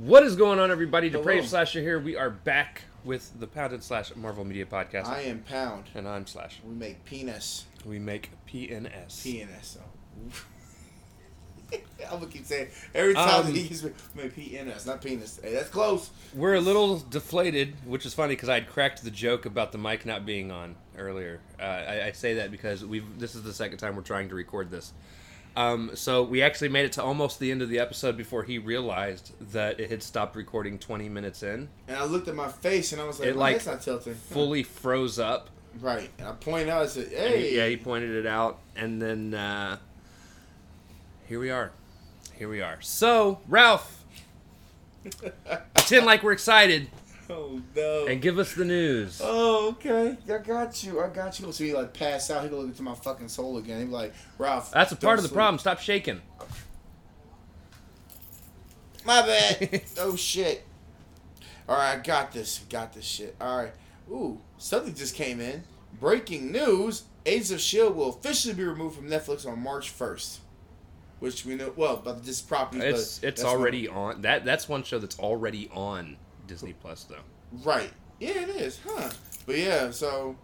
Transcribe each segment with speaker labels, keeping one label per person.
Speaker 1: What is going on, everybody? Depraved Slasher here. We are back with the Pounded Slash Marvel Media Podcast.
Speaker 2: I am Pound.
Speaker 1: and I'm Slash.
Speaker 2: We make penis.
Speaker 1: We make PNS.
Speaker 2: PNS. I'm gonna keep saying every time
Speaker 1: Um,
Speaker 2: he gives me make PNS, not penis. Hey, that's close.
Speaker 1: We're a little deflated, which is funny because I had cracked the joke about the mic not being on earlier. Uh, I, I say that because we've this is the second time we're trying to record this. Um, so we actually made it to almost the end of the episode before he realized that it had stopped recording 20 minutes in.
Speaker 2: And I looked at my face and I was like,
Speaker 1: It,
Speaker 2: "My
Speaker 1: like,
Speaker 2: not tilting.
Speaker 1: Fully froze up.
Speaker 2: Right. And I pointed out, I said, "Hey,
Speaker 1: he- yeah, he pointed it out, and then uh, here we are. Here we are. So, Ralph, pretend like we're excited
Speaker 2: oh no."
Speaker 1: and give us the news.
Speaker 2: Oh, okay. I got you. I got you. So he like pass out. He go look into my fucking soul again. He be like, Ralph.
Speaker 1: That's a
Speaker 2: don't
Speaker 1: part of the
Speaker 2: sleep."
Speaker 1: problem. Stop shaking.
Speaker 2: My bad. oh shit. All right, I got this. Got this shit. All right. Ooh, something just came in. Breaking news: Agents of Shield will officially be removed from Netflix on March first. Which we know well but this property.
Speaker 1: It's
Speaker 2: but
Speaker 1: it's
Speaker 2: that's
Speaker 1: already on. That that's one show that's already on Disney Plus though.
Speaker 2: right. Yeah, it is, huh? But yeah, so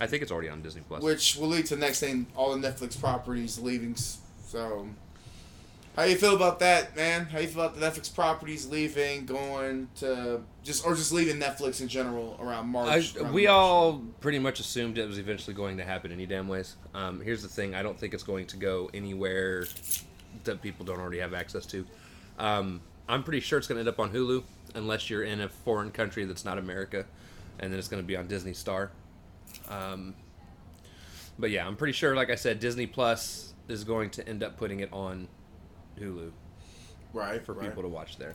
Speaker 1: I think it's already on Disney Plus.
Speaker 2: which will lead to the next thing: all the Netflix properties leaving. So, how you feel about that, man? How you feel about the Netflix properties leaving, going to just or just leaving Netflix in general around March?
Speaker 1: I,
Speaker 2: around
Speaker 1: we
Speaker 2: March?
Speaker 1: all pretty much assumed it was eventually going to happen any damn ways. Um, here's the thing: I don't think it's going to go anywhere that people don't already have access to. Um, I'm pretty sure it's going to end up on Hulu, unless you're in a foreign country that's not America, and then it's going to be on Disney Star. Um, but yeah, I'm pretty sure, like I said, Disney Plus is going to end up putting it on Hulu
Speaker 2: right
Speaker 1: for
Speaker 2: right.
Speaker 1: people to watch there,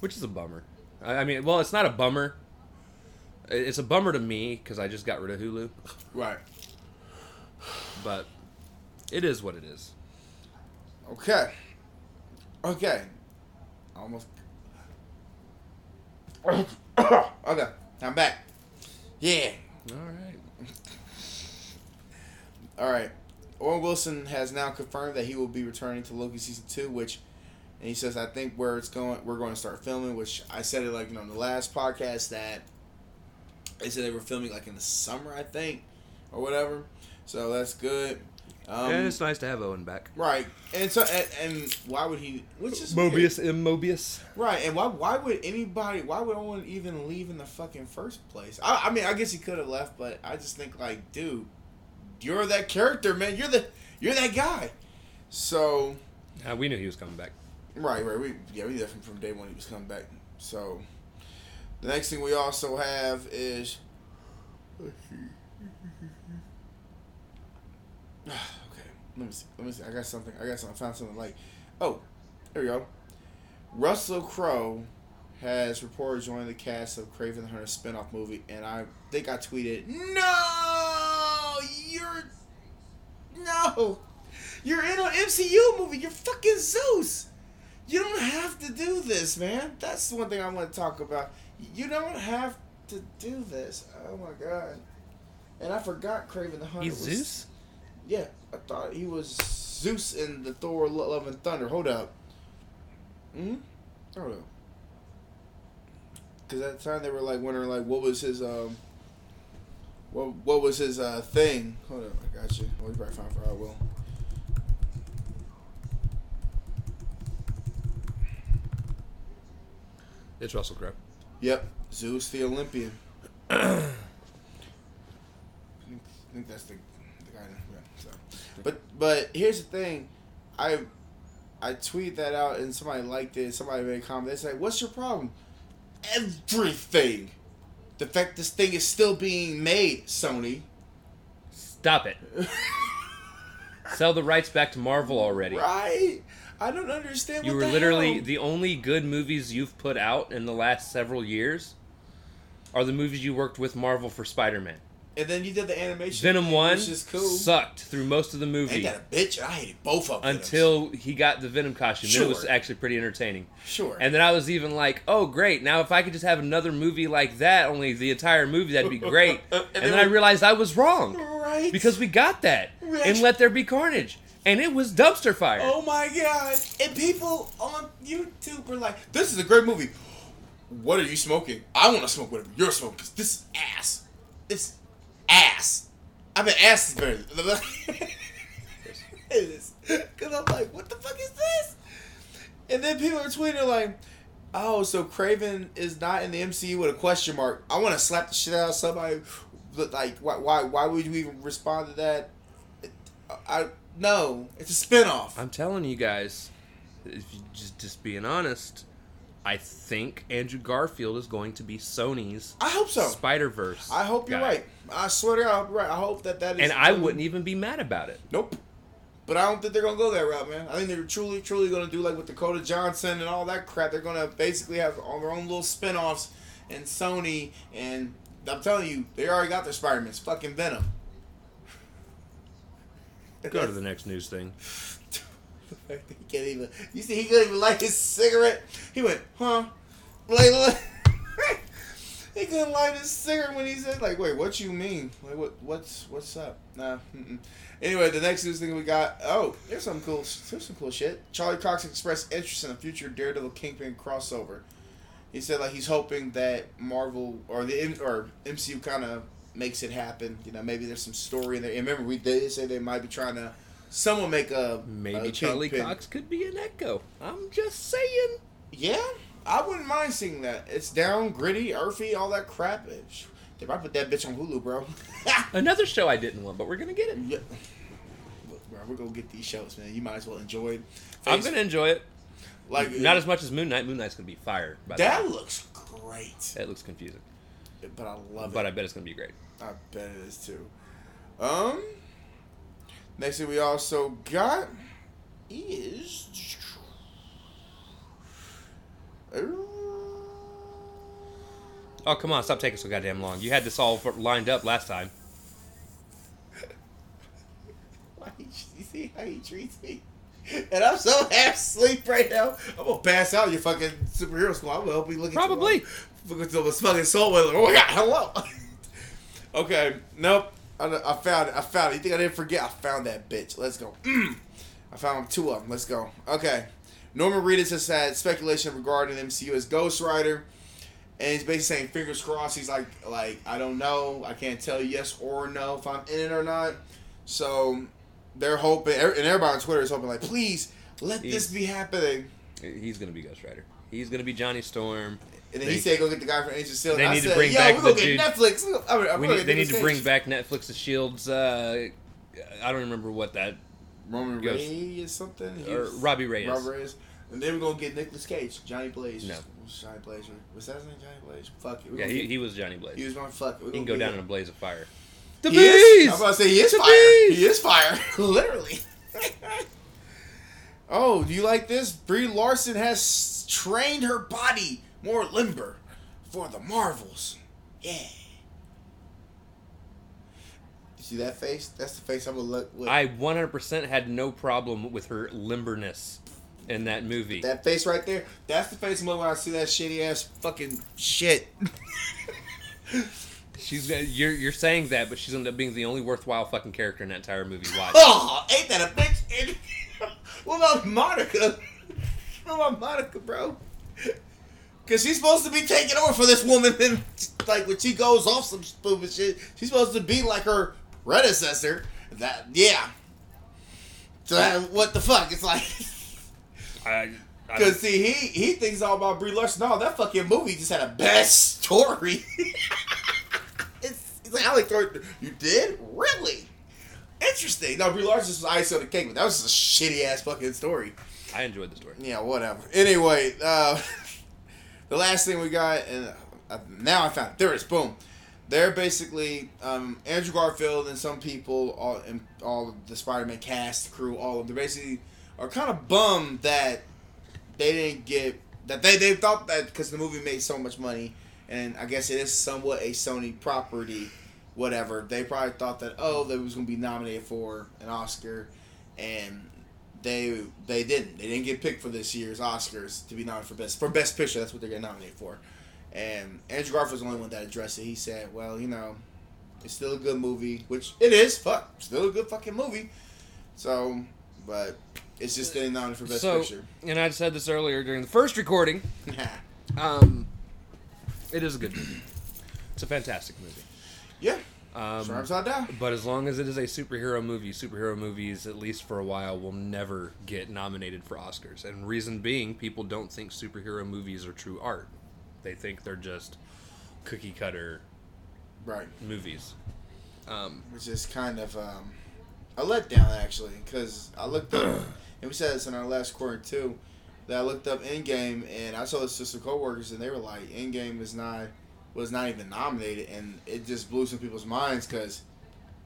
Speaker 1: which is a bummer. I, I mean, well, it's not a bummer. It's a bummer to me because I just got rid of Hulu,
Speaker 2: Right.
Speaker 1: but it is what it is.
Speaker 2: Okay. Okay. Almost. okay, I'm back. Yeah.
Speaker 1: All right.
Speaker 2: All right. Owen Wilson has now confirmed that he will be returning to Loki season two, which, and he says, I think where it's going, we're going to start filming. Which I said it like you know in the last podcast that they said they were filming like in the summer, I think, or whatever. So that's good. Um,
Speaker 1: and it's nice to have Owen back.
Speaker 2: right, and so and, and why would he? Which is weird.
Speaker 1: Mobius M. Mobius.
Speaker 2: Right, and why why would anybody why would Owen even leave in the fucking first place? I, I mean, I guess he could have left, but I just think like, dude, you're that character, man. You're the you're that guy. So
Speaker 1: Uh, we knew he was coming back.
Speaker 2: right, right, we yeah, we knew that from, from day one he was coming back. So the next thing we also have is okay. Let me see. Let me see. I got something. I got something. I found something like, oh, there we go. Russell Crowe has reported joining the cast of Kraven the Hunter spinoff movie, and I think I tweeted, "No, you're no, you're in an MCU movie. You're fucking Zeus. You don't have to do this, man. That's the one thing I want to talk about. You don't have to do this. Oh my god." And I forgot Kraven the Hunter.
Speaker 1: He's
Speaker 2: was-
Speaker 1: Zeus.
Speaker 2: Yeah, I thought he was Zeus in the Thor Lo- Love and Thunder. Hold up. Hmm? Hold up. Because at the time they were like wondering like what was his um what what was his uh thing? Hold up, I got you. Well, you probably find for I will.
Speaker 1: It's Russell Crowe.
Speaker 2: Yep, Zeus the Olympian. I think that's the, the guy. Yeah, so. But but here's the thing, I I tweeted that out and somebody liked it. Somebody made a comment. They said, "What's your problem?" Everything. The fact this thing is still being made, Sony.
Speaker 1: Stop it. Sell the rights back to Marvel already.
Speaker 2: Right? I don't understand.
Speaker 1: You were literally
Speaker 2: hell.
Speaker 1: the only good movies you've put out in the last several years are the movies you worked with Marvel for Spider-Man.
Speaker 2: And then you did the animation.
Speaker 1: Venom One
Speaker 2: cool.
Speaker 1: sucked through most of the movie.
Speaker 2: Ain't that a bitch? I hated both of them.
Speaker 1: until he got the Venom costume. Then it was actually pretty entertaining.
Speaker 2: sure.
Speaker 1: And then I was even like, "Oh, great! Now if I could just have another movie like that, only the entire movie, that'd be great."
Speaker 2: And
Speaker 1: and
Speaker 2: then
Speaker 1: then I realized I was wrong
Speaker 2: right
Speaker 1: because we got that
Speaker 2: We
Speaker 1: and Let There Be Carnage. and it was dumpster fire.
Speaker 2: Oh my god! And people on YouTube were like, "This is a great movie." What are you smoking? I want to smoke whatever you're smoking. 'cause this is ass. This ass. I mean, ass is better. Cause I'm like, what the fuck is this? And then people are tweeting like, "Oh, so Kraven is not in the MCU with a question mark." I want to slap the shit out of somebody. But like, why? Why? Why would you even respond to that? I no. It's a spinoff.
Speaker 1: I'm telling you guys, if you just just being honest, I think Andrew Garfield is going to be Sony's
Speaker 2: I hope so.
Speaker 1: Spider Verse.
Speaker 2: I hope you're right. I swear to God, I hope you're right. I hope that that is.
Speaker 1: and I wouldn't even be mad about it.
Speaker 2: Nope. But I don't think they're gonna go that route, man. I think they're truly, truly gonna do like with Dakota Johnson and all that crap. They're gonna basically have all their own little spin-offs and Sony and I'm telling you, they already got their Spider-Man. It's fucking Venom.
Speaker 1: Go to the next news thing.
Speaker 2: The fact that he can't even. You see, he couldn't even light his cigarette. He went, huh? Like, he couldn't light his cigarette when he said, like, wait, what you mean? Like, what, what's, what's up? Nah. Mm-mm. Anyway, the next news thing we got. Oh, there's some cool, there's some cool shit. Charlie Cox expressed interest in a future Daredevil Kingpin crossover. He said like he's hoping that Marvel or the or MCU kind of makes it happen. You know, maybe there's some story in there. And remember, we they did say they might be trying to. Someone make a
Speaker 1: Maybe
Speaker 2: a
Speaker 1: Charlie Cox could be an Echo. I'm just saying.
Speaker 2: Yeah, I wouldn't mind seeing that. It's down, gritty, earthy, all that crap. It- They might put that bitch on Hulu, bro.
Speaker 1: Another show I didn't want, but we're gonna get it.
Speaker 2: yeah. Look, Bro, we're gonna get these shows, man. You might as well enjoy it.
Speaker 1: I'm gonna enjoy it.
Speaker 2: like
Speaker 1: Not as much as Moon Knight. Moon Knight's gonna be fire. By the
Speaker 2: that looks great,
Speaker 1: That looks confusing,
Speaker 2: but I love it. but.
Speaker 1: I bet it's gonna be great.
Speaker 2: I bet it is too. Um, next thing we also got is.
Speaker 1: Oh come on, stop taking so goddamn long. You had this all lined up last time.
Speaker 2: Why you see how he treats me? And I'm so half asleep right now. I'm gonna pass out your fucking superhero school. I'm gonna help you look at
Speaker 1: Probably.
Speaker 2: Look at this fucking soul. Like, oh my god, hello. okay, nope. I, I found it. I found it. You think I didn't forget? I found that bitch. Let's go. Mm. I found two of them. Let's go. Okay. Norman Reedus has had speculation regarding MCU as Ghost Rider. And he's basically saying, fingers crossed. He's like, like I don't know. I can't tell you yes or no if I'm in it or not. So they're hoping, and everybody on Twitter is hoping, like, please let this be happening.
Speaker 1: He's gonna be Ghost Rider. He's gonna be Johnny Storm.
Speaker 2: And then
Speaker 1: They-
Speaker 2: he said, go get the guy from Agent Steel.
Speaker 1: They
Speaker 2: And I
Speaker 1: need to
Speaker 2: said,
Speaker 1: bring
Speaker 2: Yo,
Speaker 1: back
Speaker 2: we're gonna
Speaker 1: the
Speaker 2: get
Speaker 1: dude-
Speaker 2: Netflix. I mean, I'm
Speaker 1: We need, they need to bring back Netflix's Shield's. Uh, I don't remember what that
Speaker 2: Roman
Speaker 1: Ghost-
Speaker 2: Reigns or something. He
Speaker 1: or
Speaker 2: was-
Speaker 1: Robbie Reyes.
Speaker 2: Robbie Reyes. And then we're gonna get Nicolas Cage, Johnny Blaze.
Speaker 1: No.
Speaker 2: Johnny Blaze. or- Was that his name, Johnny Blaze? Fuck it. We're
Speaker 1: Yeah, he,
Speaker 2: get-
Speaker 1: he was Johnny Blaze.
Speaker 2: he was going fuck it. We're
Speaker 1: He can go
Speaker 2: get
Speaker 1: down in a blaze of fire. The
Speaker 2: He is-
Speaker 1: bees.
Speaker 2: I'm about to say he is
Speaker 1: The
Speaker 2: fire.
Speaker 1: bees!
Speaker 2: He is fire, literally. oh, do you like this? Brie Larson has trained her body more limber for the Marvels. Yeah. See that face? That's the face I'm gonna look with.
Speaker 1: I 100% had no problem with her limberness in that movie.
Speaker 2: that face right there. That's the face I'm looking when I see that shitty ass fucking shit.
Speaker 1: She's you're you're saying that, but she's gonna up being the only worthwhile fucking character in that entire movie. Why?
Speaker 2: Oh, ain't that a bitch? what about Monica? What about Monica, bro? Cause she's supposed to be taking over for this woman, and like when she goes off some stupid shit, she's supposed to be like her predecessor. That yeah. So that, what the fuck? It's like,
Speaker 1: I, I
Speaker 2: cause see, he he thinks all about Brie Larson. No, that fucking movie just had a best story. it's, it's like I like you did really interesting. No, Brie Larson was ice on the cake, but that was just a shitty ass fucking story.
Speaker 1: I enjoyed the story.
Speaker 2: Yeah, whatever. Anyway, uh, the last thing we got, and uh, now I found it. There is. Boom. They're basically um, Andrew Garfield and some people, all and all the Spider-Man cast, crew, all of them. They basically are kind of bummed that they didn't get that they they thought that because the movie made so much money, and I guess it is somewhat a Sony property, whatever. They probably thought that oh, they was gonna be nominated for an Oscar, and they they didn't. They didn't get picked for this year's Oscars to be nominated for best for best picture. That's what they're getting nominated for. And Andrew Garfield's the only one that addressed it. He said, "Well, you know, it's still a good movie, which it is. Fuck, still a good fucking movie." So but it's just getting nominated for best
Speaker 1: so,
Speaker 2: picture.
Speaker 1: and I said this earlier during the first recording. Um, it is a good movie. It's a fantastic movie.
Speaker 2: yeah,
Speaker 1: Um,
Speaker 2: Down.
Speaker 1: But as long as it is a superhero movie, superhero movies, at least for a while, will never get nominated for Oscars. And reason being, people don't think superhero movies are true art. They think they're just cookie cutter
Speaker 2: Right.
Speaker 1: movies. Um,
Speaker 2: which is kind of um, a letdown actually, because I looked up, and we said this in our last quarter too, that I looked up Endgame, and I told this to some coworkers, and they were like, Endgame is not was not even nominated, and it just blew some people's minds because,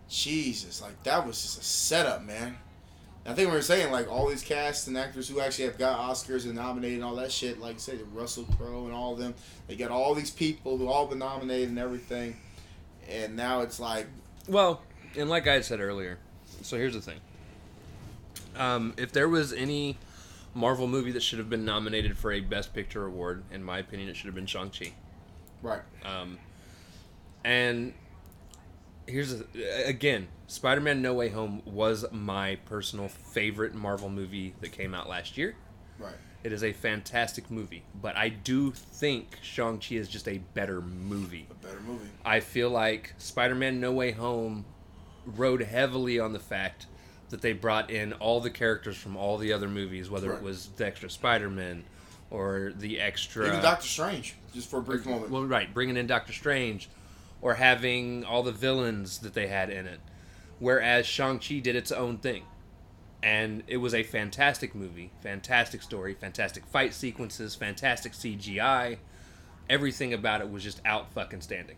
Speaker 2: Jesus, like that was just a setup, man. I think we were saying like all these casts and actors who actually have got Oscars and nominated and all that shit, like say Russell Crowe and all of them, they got all these people who all been nominated and everything, and now it's like
Speaker 1: well, and like I said earlier, so here's the thing. Um, if there was any Marvel movie that should have been nominated for a Best Picture award, in my opinion, it should have been Shang-Chi.
Speaker 2: right.
Speaker 1: Um, and here's a, again, Spider-Man: No Way Home was my personal favorite Marvel movie that came out last year.
Speaker 2: Right.
Speaker 1: It is a fantastic movie, but I do think Shang-Chi is just a better movie.
Speaker 2: A better movie.
Speaker 1: I feel like Spider-Man: No Way Home rode heavily on the fact that they brought in all the characters from all the other movies, whether
Speaker 2: Right.
Speaker 1: it was the extra Spider-Man or the extra
Speaker 2: Even Doctor Strange, just for a brief moment.
Speaker 1: well, right, bringing in Doctor Strange, or having all the villains that they had in it. Whereas Shang Chi did its own thing, and it was a fantastic movie, fantastic story, fantastic fight sequences, fantastic CGI. Everything about it was just out fucking standing.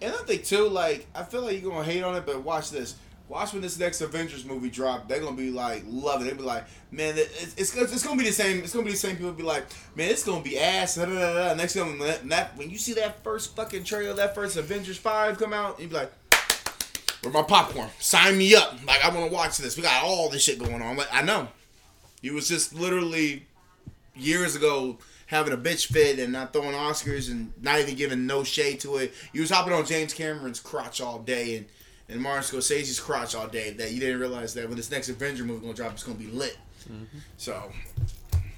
Speaker 2: And I think too, like I feel like you're gonna hate on it, but watch this. Watch when this next Avengers movie drop. They're gonna be like loving. it. They'll be like, man, it's, it's it's gonna be the same. It's gonna be the same people be like, man, it's gonna be ass. Da, da, da. Next time, when that when you see that first fucking trailer, that first Avengers five come out, you be like, where my popcorn? Sign me up. Like I want to watch this. We got all this shit going on. Like I know, you was just literally years ago having a bitch fit and not throwing Oscars and not even giving no shade to it. You was hopping on James Cameron's crotch all day and and Martin Scorsese's crotch all day. That you didn't realize that when this next Avenger movie gonna drop, it's gonna be lit. So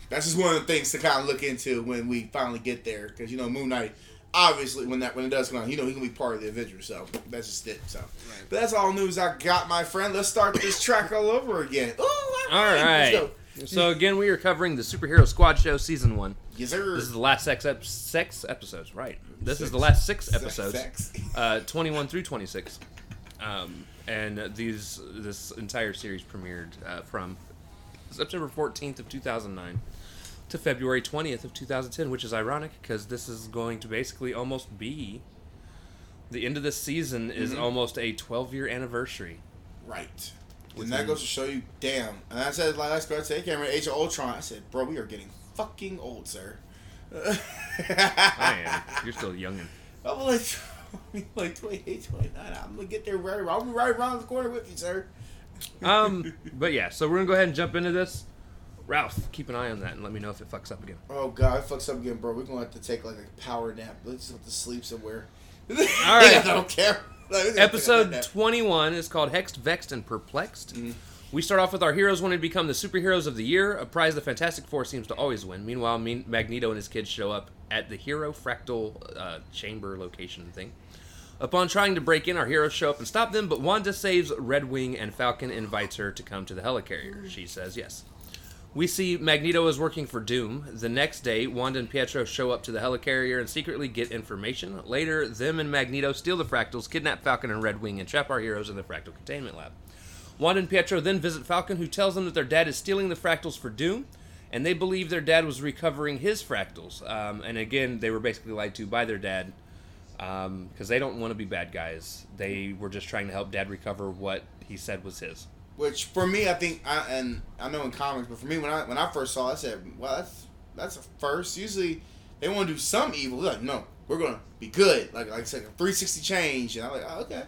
Speaker 2: that's just one of the things to kind of look into when we finally get there, because you know Moon Knight. Obviously, when that when it does come out, you know he's gonna be part of the Avengers, so that's just it. So, but that's all news I got, my friend. Let's start this track all over again. Ooh, all
Speaker 1: All
Speaker 2: Let's go.
Speaker 1: right. So again, we are covering the Superhero Squad Show season one.
Speaker 2: Yes, sir.
Speaker 1: This is the last six, ep- six episodes, right? This is the last six episodes, uh, twenty-one through twenty-six, um, and these this entire series premiered uh, from September fourteenth of two thousand nine to February twentieth of two thousand ten, which is ironic because this is going to basically almost be the end of this season is
Speaker 2: Mhm.
Speaker 1: almost a twelve-year anniversary.
Speaker 2: Right. And that goes to show you, damn. And I said, like, let's go say, Cameron, Age of Ultron. I said, bro, we are getting fucking old, sir.
Speaker 1: I am. You're still youngin'.
Speaker 2: I'm like, like 28, 29. I'm gonna get there right. I'll be right around the corner with you, sir.
Speaker 1: Um, but yeah, so we're gonna go ahead and jump into this. Ralph, keep an eye on that and let me know if it fucks up again.
Speaker 2: Oh god, it fucks up again, bro. We're gonna have to take like a power nap. Let's just have to sleep somewhere.
Speaker 1: All right.
Speaker 2: I don't care. Like, we gotta take a
Speaker 1: Episode 21 is called Hexed, Vexed, and Perplexed.
Speaker 2: Mhm.
Speaker 1: We start off with our heroes wanting to become the superheroes of the year, a prize the Fantastic Four seems to always win. Meanwhile, Magneto and his kids show up at the Hero Fractal uh, Chamber location thing. Upon trying to break in, our heroes show up and stop them, but Wanda saves Red Wing and Falcon invites her to come to the helicarrier. She says yes. We see Magneto is working for Doom. The next day, Wanda and Pietro show up to the helicarrier and secretly get information. Later, them and Magneto steal the fractals, kidnap Falcon and Red Wing, and trap our heroes in the fractal containment lab. Wanda and Pietro then visit Falcon, who tells them that their dad is stealing the fractals for Doom, and they believe their dad was recovering his fractals. Um, and again, they were basically lied to by their dad because they don't want to be bad guys. They were just trying to help dad recover what he said was his.
Speaker 2: Which for me, I think, I, and I know in comics, but for me, when I when I first saw, it, I said, "Well, that's that's a first. Usually, they want to do some evil. They're like, no, we're gonna be good. Like like I said, a three sixty change. And I'm like, oh, okay,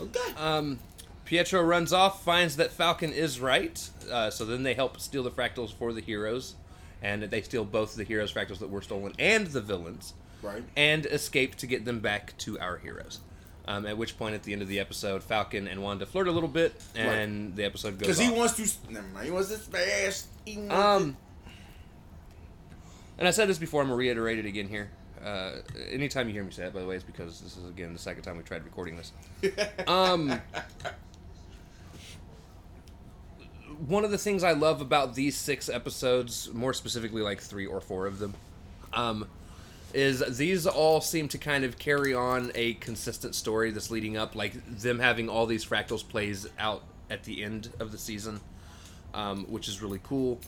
Speaker 2: okay.
Speaker 1: Um, Pietro runs off, finds that Falcon is right. Uh, so then they help steal the fractals for the heroes, and they steal both the heroes' fractals that were stolen and the villains,
Speaker 2: Right.
Speaker 1: and escape to get them back to our heroes. Um, at which point, at the end of the episode, Falcon and Wanda flirt a little bit, and the episode goes.
Speaker 2: Because he
Speaker 1: off.
Speaker 2: wants to. Never mind. He wants to smash. He wants
Speaker 1: Um, and I said this before. I'm gonna reiterate it again here. Uh, anytime you hear me say it, by the way, it's because this is again the second time we tried recording this. Um, one of the things I love about these six episodes, more specifically, like three or four of them, um, is these all seem to kind of carry on a consistent story that's leading up, like them having all these fractals plays out at the end of the season, um, which is really cool.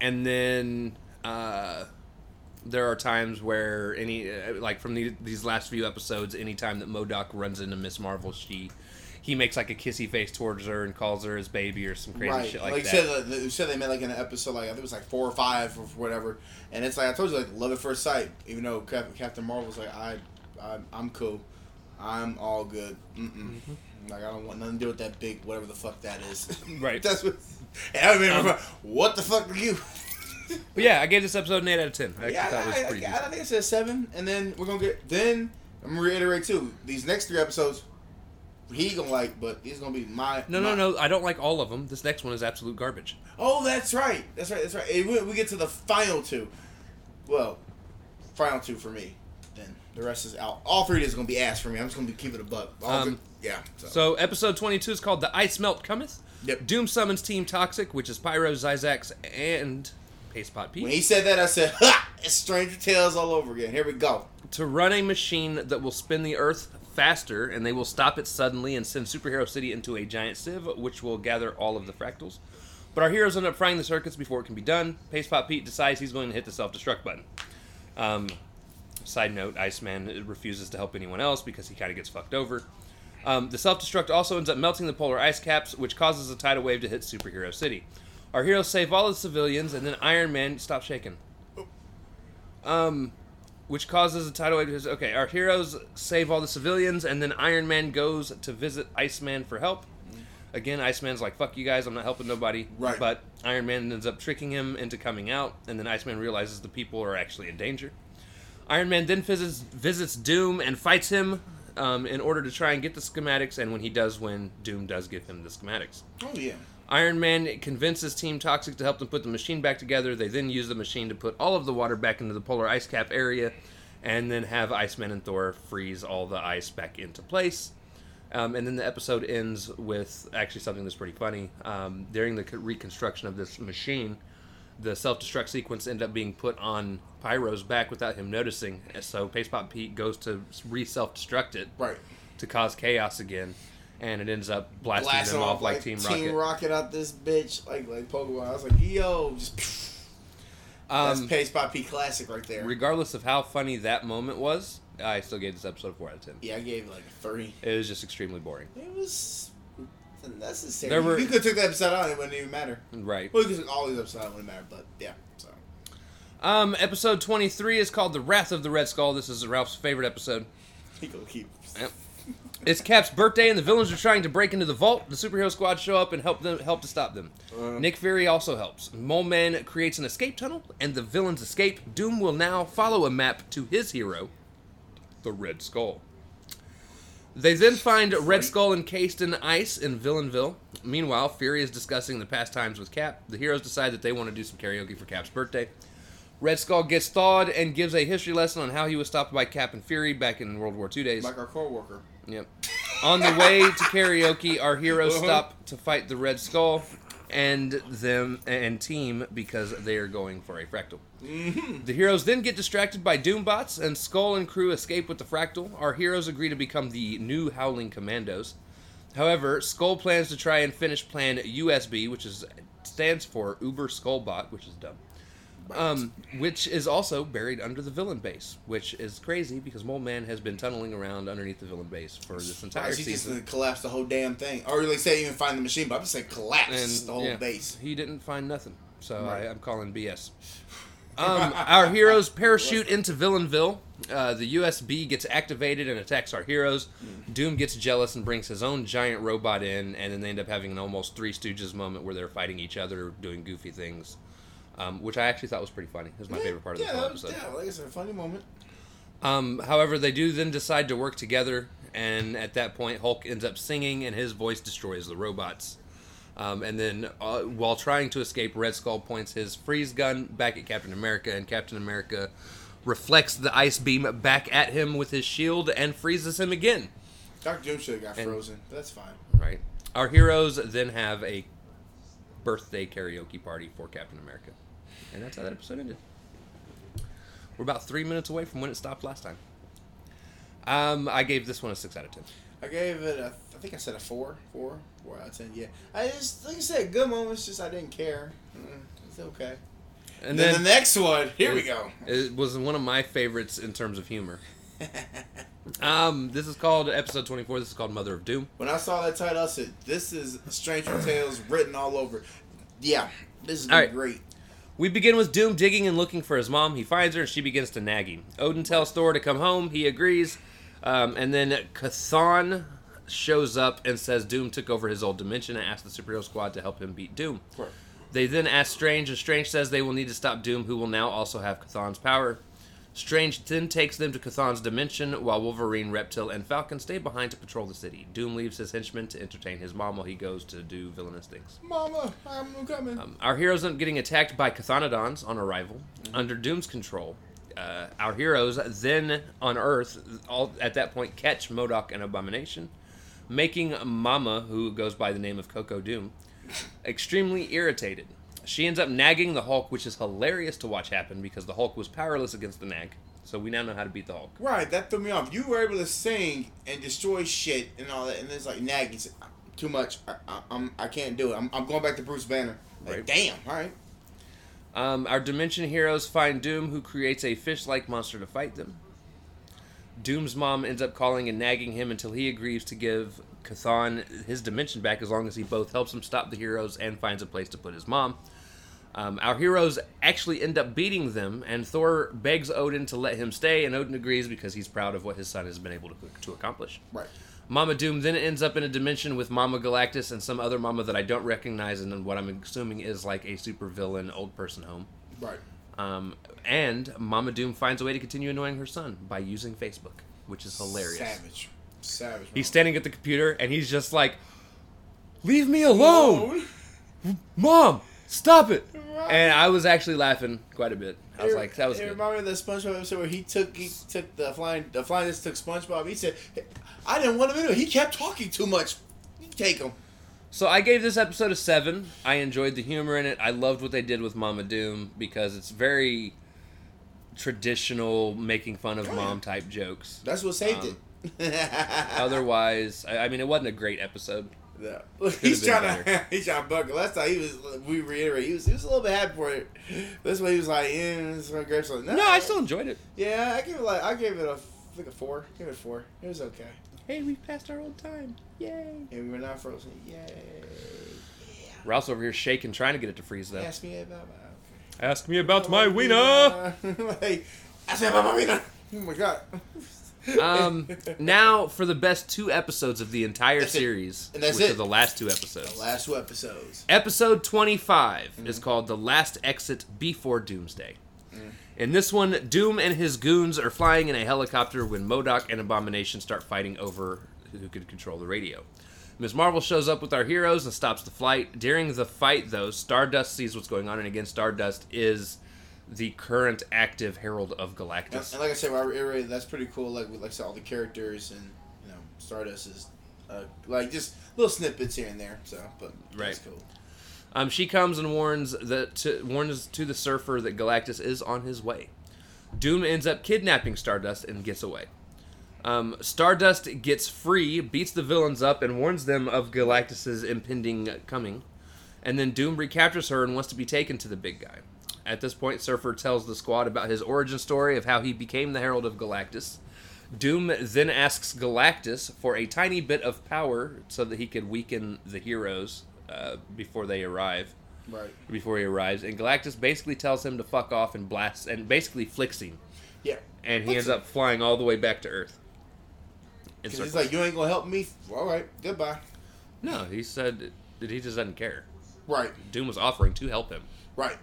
Speaker 1: And then uh, there are times where any, uh, like from the, these last few episodes, anytime that MODOK runs into Miss Marvel, she he makes like a kissy face towards her and calls her his baby or some crazy
Speaker 2: right.
Speaker 1: shit like,
Speaker 2: like
Speaker 1: that.
Speaker 2: said, uh, said they met like an episode, like I think it was like four or five or whatever. And it's like I told you, like love at first sight. Even though Cap- Captain Marvel was like, I, I, I'm cool. I'm all good. Mm-mm.
Speaker 1: Mm-hmm.
Speaker 2: Like I don't want nothing to do with that big whatever the fuck that is.
Speaker 1: Right.
Speaker 2: That's what. And I remember,
Speaker 1: Um,
Speaker 2: what the fuck are you?
Speaker 1: But yeah, I gave this episode an eight out of ten. I
Speaker 2: yeah,
Speaker 1: thought was
Speaker 2: I, I, I, think it said seven, and then we're gonna get. Then I'm gonna reiterate too. These next three episodes, he gonna like, but these gonna be my.
Speaker 1: No,
Speaker 2: my,
Speaker 1: no, no. I don't like all of them. This next one is absolute garbage.
Speaker 2: Oh, that's right. That's right. That's right. And we, we get to the final two. Well, final two for me. Then the rest is out. All three of these is gonna be ass for me. I'm just gonna be keeping a buck.
Speaker 1: Um,
Speaker 2: three- yeah. So,
Speaker 1: So episode twenty-two is called "The Ice Melt Cometh."
Speaker 2: Yep.
Speaker 1: Doom summons Team Toxic, which is Pyro, Zzzax, and Paste Pot
Speaker 2: when he said that, I said, "Ha! It's Stranger Tales all over again." Here we go.
Speaker 1: to run a machine that will spin the Earth faster, and they will stop it suddenly and send Superhero City into a giant sieve, which will gather all of the fractals. But our heroes end up frying the circuits before it can be done. Paste Pot Pete decides he's going to hit the self-destruct button. Um, side note: Iceman refuses to help anyone else because he kind of gets fucked over. Um, the self-destruct also ends up melting the polar ice caps, which causes a tidal wave to hit Superhero City. Our heroes save all the civilians, and then Iron Man stop shaking. Um, which causes a tidal wave. To, okay, our heroes save all the civilians, and then Iron Man goes to visit Iceman for help. Again, Iceman's like, "Fuck you guys, I'm not helping nobody."
Speaker 2: Right.
Speaker 1: But Iron Man ends up tricking him into coming out, and then Iceman realizes the people are actually in danger. Iron Man then visits, visits Doom and fights him um, in order to try and get the schematics, and when he does win, Doom does give him the schematics.
Speaker 2: Oh yeah.
Speaker 1: Iron Man convinces Team Toxic to help them put the machine back together. They then use the machine to put all of the water back into the polar ice cap area, and then have Iceman and Thor freeze all the ice back into place. Um, and then the episode ends with actually something that's pretty funny. Um, during the co- reconstruction of this machine, the self-destruct sequence ended up being put on Pyro's back without him noticing. So Paste Pot Pete goes to re-self-destruct it
Speaker 2: Right.
Speaker 1: to cause chaos again, and it ends up blasting,
Speaker 2: Blasting
Speaker 1: them off like, Team, Rocket.
Speaker 2: Rocket out this bitch like like Pokemon. I was like, yo, just. that's
Speaker 1: Um,
Speaker 2: Pace by P classic right there.
Speaker 1: regardless of how funny that moment was, I still gave this episode a four out of ten.
Speaker 2: yeah, I gave like a three.
Speaker 1: It was just extremely boring.
Speaker 2: It was necessary.
Speaker 1: There were-
Speaker 2: you could have took the episode out; it wouldn't even matter.
Speaker 1: Right.
Speaker 2: Well, you could all these episodes out; it wouldn't matter. But yeah, so
Speaker 1: Um, episode twenty three is called "The Wrath of the Red Skull." This is Ralph's favorite episode.
Speaker 2: he gonna keep.
Speaker 1: Yep. It's Cap's birthday, and the villains are trying to break into the vault. The superhero squad show up and help them help to stop them.
Speaker 2: Uh.
Speaker 1: Nick Fury also helps. Mole Man creates an escape tunnel, and the villains escape. Doom will now follow a map to his hero, the Red Skull. They then find Red Skull encased in ice in Villainville. Meanwhile, Fury is discussing the past times with Cap. The heroes decide that they want to do some karaoke for Cap's birthday. Red Skull gets thawed and gives a history lesson on how he was stopped by Cap and Fury back in World War II days.
Speaker 2: Like our co-worker.
Speaker 1: Yep. On the way to karaoke, our heroes
Speaker 2: Uh-huh.
Speaker 1: stop to fight the Red Skull and them and team because they are going for a fractal. The heroes then get distracted by Doombots, and Skull and crew escape with the fractal. Our heroes agree to become the new Howling Commandos. However, Skull plans to try and finish Plan USB, which is stands for Uber Skullbot, which is dumb. Um, which is also buried under the villain base, which is crazy because Mole Man has been tunneling around underneath the villain base for this entire
Speaker 2: She just
Speaker 1: season.
Speaker 2: uh, collapsed the whole damn thing, or like say even find the machine, but I'm just saying collapse
Speaker 1: And
Speaker 2: the whole
Speaker 1: yeah,
Speaker 2: base.
Speaker 1: he didn't find nothing, so
Speaker 2: Right.
Speaker 1: I, I'm calling BS. Um, our heroes parachute into Villainville. Uh, the USB gets activated and attacks our heroes.
Speaker 2: Hmm.
Speaker 1: Doom gets jealous and brings his own giant robot in, and then they end up having an almost Three Stooges moment where they're fighting each other, doing goofy things, um, which I actually thought was pretty funny. It was my favorite part of
Speaker 2: yeah,
Speaker 1: the whole episode.
Speaker 2: Yeah, like I said, a funny moment.
Speaker 1: Um, however, they do then decide to work together, and at that point, Hulk ends up singing, and his voice destroys the robots. Um, and then, uh, while trying to escape, Red Skull points his freeze gun back at Captain America, and Captain America reflects the ice beam back at him with his shield and freezes him again.
Speaker 2: Doctor Doom should have got
Speaker 1: And-
Speaker 2: frozen, but that's fine.
Speaker 1: Right. Our heroes then have a birthday karaoke party for Captain America, and that's how that episode ended. We're about three minutes away from when it stopped last time. Um, I gave this one a six out of ten.
Speaker 2: I gave it a, I think I said a four, four, four out of ten. Yeah, I just like I said, good moments. Just I didn't care. Mm, It's okay.
Speaker 1: And
Speaker 2: And then,
Speaker 1: then
Speaker 2: the next one, here we go.
Speaker 1: it was one of my favorites in terms of humor. Um, this is called episode twenty four. This is called Mother of Doom.
Speaker 2: when I saw that title, I said, "This is Stranger Tales written all over." Yeah, this is
Speaker 1: right.
Speaker 2: great.
Speaker 1: We begin with Doom digging and looking for his mom. He finds her and she begins to nag him. Odin tells Thor to come home. He agrees. Um, and then Chthon shows up and says Doom took over his old dimension and asks the superhero squad to help him beat Doom.
Speaker 2: Right.
Speaker 1: They then ask Strange, and Strange says they will need to stop Doom, who will now also have Chthon's power. Strange then takes them to Chthon's dimension, while Wolverine, Reptil, and Falcon stay behind to patrol the city. Doom leaves his henchmen to entertain his mom while he goes to do villainous things.
Speaker 2: Mama, I'm coming.
Speaker 1: Um, our heroes end up getting attacked by Chthonodons on arrival under Doom's control. Uh, our heroes then on Earth, all at that point, catch MODOK and Abomination, making Mama, who goes by the name of Coco Doom, extremely irritated. She ends up nagging the Hulk, which is hilarious to watch happen because the Hulk was powerless against the nag. So we now know how to beat the Hulk.
Speaker 2: right, that threw me off. You were able to sing and destroy shit and all that, and it's like nagging. Too much. I, I, I'm. I can't do it. I'm, I'm going back to Bruce Banner. Like,
Speaker 1: Right.
Speaker 2: damn. All right.
Speaker 1: Um, our Dimension heroes find Doom, who creates a fish like monster to fight them. Doom's mom ends up calling and nagging him until he agrees to give Chthon his dimension back as long as he both helps him stop the heroes and finds a place to put his mom. Um, our heroes actually end up beating them, and Thor begs Odin to let him stay, and Odin agrees because he's proud of what his son has been able to, to accomplish.
Speaker 2: Right.
Speaker 1: Mama Doom then ends up in a dimension with Mama Galactus and some other Mama that I don't recognize, and what I'm assuming is like a supervillain old person home.
Speaker 2: Right.
Speaker 1: Um, and Mama Doom finds a way to continue annoying her son by using Facebook, which is hilarious.
Speaker 2: Savage. Savage.
Speaker 1: He's standing at the computer and he's just like, "Leave me alone, Mom! Stop it!" And I was actually laughing quite a bit. I was
Speaker 2: It-
Speaker 1: like, "That was
Speaker 2: it
Speaker 1: good."
Speaker 2: reminded me of the SpongeBob episode where he took he took the flying the flying disc took SpongeBob. He said, "I didn't want him in it. He kept talking too much. You take him."
Speaker 1: So I gave this episode a seven. I enjoyed the humor in it. I loved what they did with Mama Doom because it's very traditional, making fun of
Speaker 2: Oh,
Speaker 1: mom type jokes.
Speaker 2: That's what saved
Speaker 1: Um,
Speaker 2: it.
Speaker 1: Otherwise, I, I mean, it wasn't a great episode.
Speaker 2: Yeah. He's
Speaker 1: been
Speaker 2: trying to he's trying to buckle. Last time he was we reiterate he was he was a little bit happy for it. This way he was like, yeah, this is gonna grab something.
Speaker 1: No, I still enjoyed it.
Speaker 2: yeah, I gave it like I gave it a like a four. Give it a four. It was okay.
Speaker 1: Hey, we passed our old time. Yay.
Speaker 2: And we were not frozen. Yay.
Speaker 1: Ralph's over here shaking, trying to get it to freeze, though.
Speaker 2: Ask me about my okay.
Speaker 1: Ask me about my wiener.
Speaker 2: like, ask me about my wiener. Oh my god.
Speaker 1: Um, now for the best two episodes of the entire
Speaker 2: That's
Speaker 1: series,
Speaker 2: And that's
Speaker 1: which
Speaker 2: it.
Speaker 1: are the last two episodes.
Speaker 2: The last two episodes.
Speaker 1: Episode 25
Speaker 2: Mm-hmm.
Speaker 1: is called The Last Exit Before Doomsday.
Speaker 2: Mm.
Speaker 1: In this one, Doom and his goons are flying in a helicopter when MODOK and Abomination start fighting over who could control the radio. Ms. Marvel shows up with our heroes and stops the flight. During the fight, though, Stardust sees what's going on, and again, Stardust is the current active Herald of Galactus.
Speaker 2: and like I said, that's pretty cool. Like like I said, all the characters and you know Stardust is uh, like just little snippets here and there. So, but that's cool.
Speaker 1: Um, she comes and warns that to, warns to the Surfer that Galactus is on his way. Doom ends up kidnapping Stardust and gets away. Um, Stardust gets free, beats the villains up, and warns them of Galactus's impending coming. And then Doom recaptures her and wants to be taken to the big guy. At this point, Surfer tells the squad about his origin story of how he became the Herald of Galactus. Doom then asks Galactus for a tiny bit of power so that he could weaken the heroes uh, before they arrive.
Speaker 2: Right.
Speaker 1: Before he arrives, and Galactus basically tells him to fuck off and blasts and basically flicks him,
Speaker 2: Yeah.
Speaker 1: and he ends up flying all the way back to Earth.
Speaker 2: Because he's like, you ain't gonna help me. All right. Goodbye.
Speaker 1: no, he said that he just doesn't care.
Speaker 2: Right.
Speaker 1: Doom was offering to help him.
Speaker 2: Right.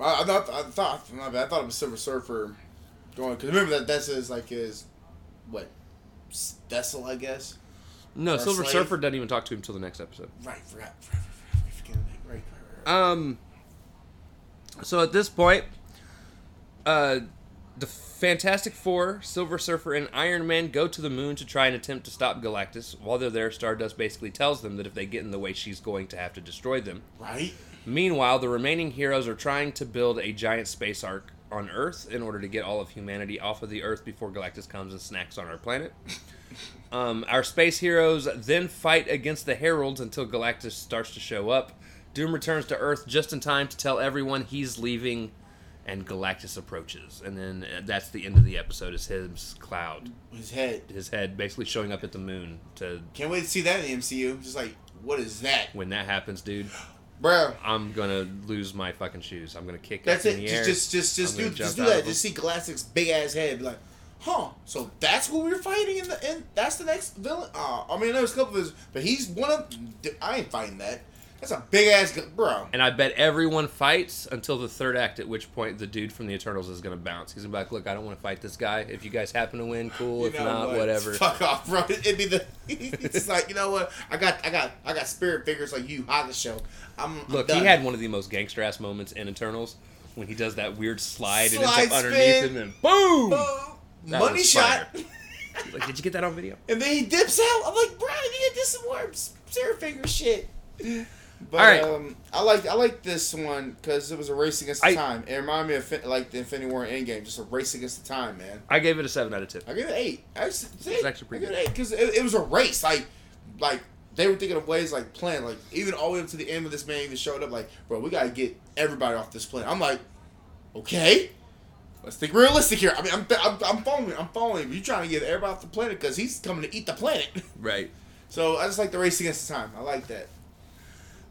Speaker 2: I, I thought. I thought. I thought it was Silver Surfer going. Because remember that that's his like his what vessel, I guess.
Speaker 1: No,
Speaker 2: Or
Speaker 1: Silver. Surfer doesn't even talk to him until the next episode.
Speaker 2: Right, forgot. forgot, forgot, forgot, forgot, Right, right, right.
Speaker 1: Um. So at this point, uh, the Fantastic Four, Silver Surfer, and Iron Man go to the moon to try and attempt to stop Galactus. While they're there, Stardust basically tells them that if they get in the way, she's going to have to destroy them.
Speaker 2: right.
Speaker 1: Meanwhile, the remaining heroes are trying to build a giant space ark on Earth in order to get all of humanity off of the Earth before Galactus comes and snacks on our planet. Um, our space heroes then fight against the Heralds until Galactus starts to show up. Doom returns to Earth just in time to tell everyone he's leaving, and Galactus approaches. And then uh, that's the end of the episode. Is his cloud,
Speaker 2: His head.
Speaker 1: his head, basically showing up at the moon. To
Speaker 2: Can't wait to see that in the MCU. Just like, what is that,
Speaker 1: when that happens, dude,
Speaker 2: bro?
Speaker 1: I'm gonna lose my fucking shoes. I'm gonna kick
Speaker 2: That's
Speaker 1: up
Speaker 2: it.
Speaker 1: in the air.
Speaker 2: Just, just, just, just do, just do that. Just see Galactic's big ass head. Be like, huh? So that's what we're fighting in the. end. that's the next villain. Uh, I mean, there's a couple of his, but he's one of. I ain't fighting that. That's a big ass, gu- bro.
Speaker 1: And I bet everyone fights until the third act, at which point the dude from the Eternals is going to bounce. He's going to be like, look, I don't want to fight this guy. If you guys happen to win, cool.
Speaker 2: You
Speaker 1: if
Speaker 2: know
Speaker 1: not,
Speaker 2: what?
Speaker 1: whatever.
Speaker 2: Fuck off, bro. It'd be the. It's like you know what? I got, I got, I got spirit figures like you. Hot the show. I'm. I'm
Speaker 1: Look,
Speaker 2: done.
Speaker 1: he had one of the most gangster ass moments in Eternals when he does that weird slide, and
Speaker 2: Slide
Speaker 1: it's up underneath
Speaker 2: spin.
Speaker 1: him and boom!
Speaker 2: Oh,
Speaker 1: That
Speaker 2: money
Speaker 1: was
Speaker 2: shot.
Speaker 1: fire. He's like, did you get that on video?
Speaker 2: And then he dips out. I'm like, bro, you did some more Sarah finger shit. But
Speaker 1: right.
Speaker 2: um, I like I like this one because it was a race against the
Speaker 1: I-
Speaker 2: time. It reminded me of fin- like the Infinity War Endgame, just a race against the time, man.
Speaker 1: I gave it a 7 out of 10.
Speaker 2: I gave it eight. I was,
Speaker 1: It's actually pretty
Speaker 2: I eight because it, it was a race. Like, like they were thinking of ways like plan. Like even all the way up to the end when this man even showed up. Like, bro, we gotta get everybody off this planet. I'm like, okay. Let's think realistic here. I mean, I'm, I'm, I'm following. I'm following. You trying to get everybody off the planet because he's coming to eat the planet.
Speaker 1: Right.
Speaker 2: So I just like the race against the time. I like that.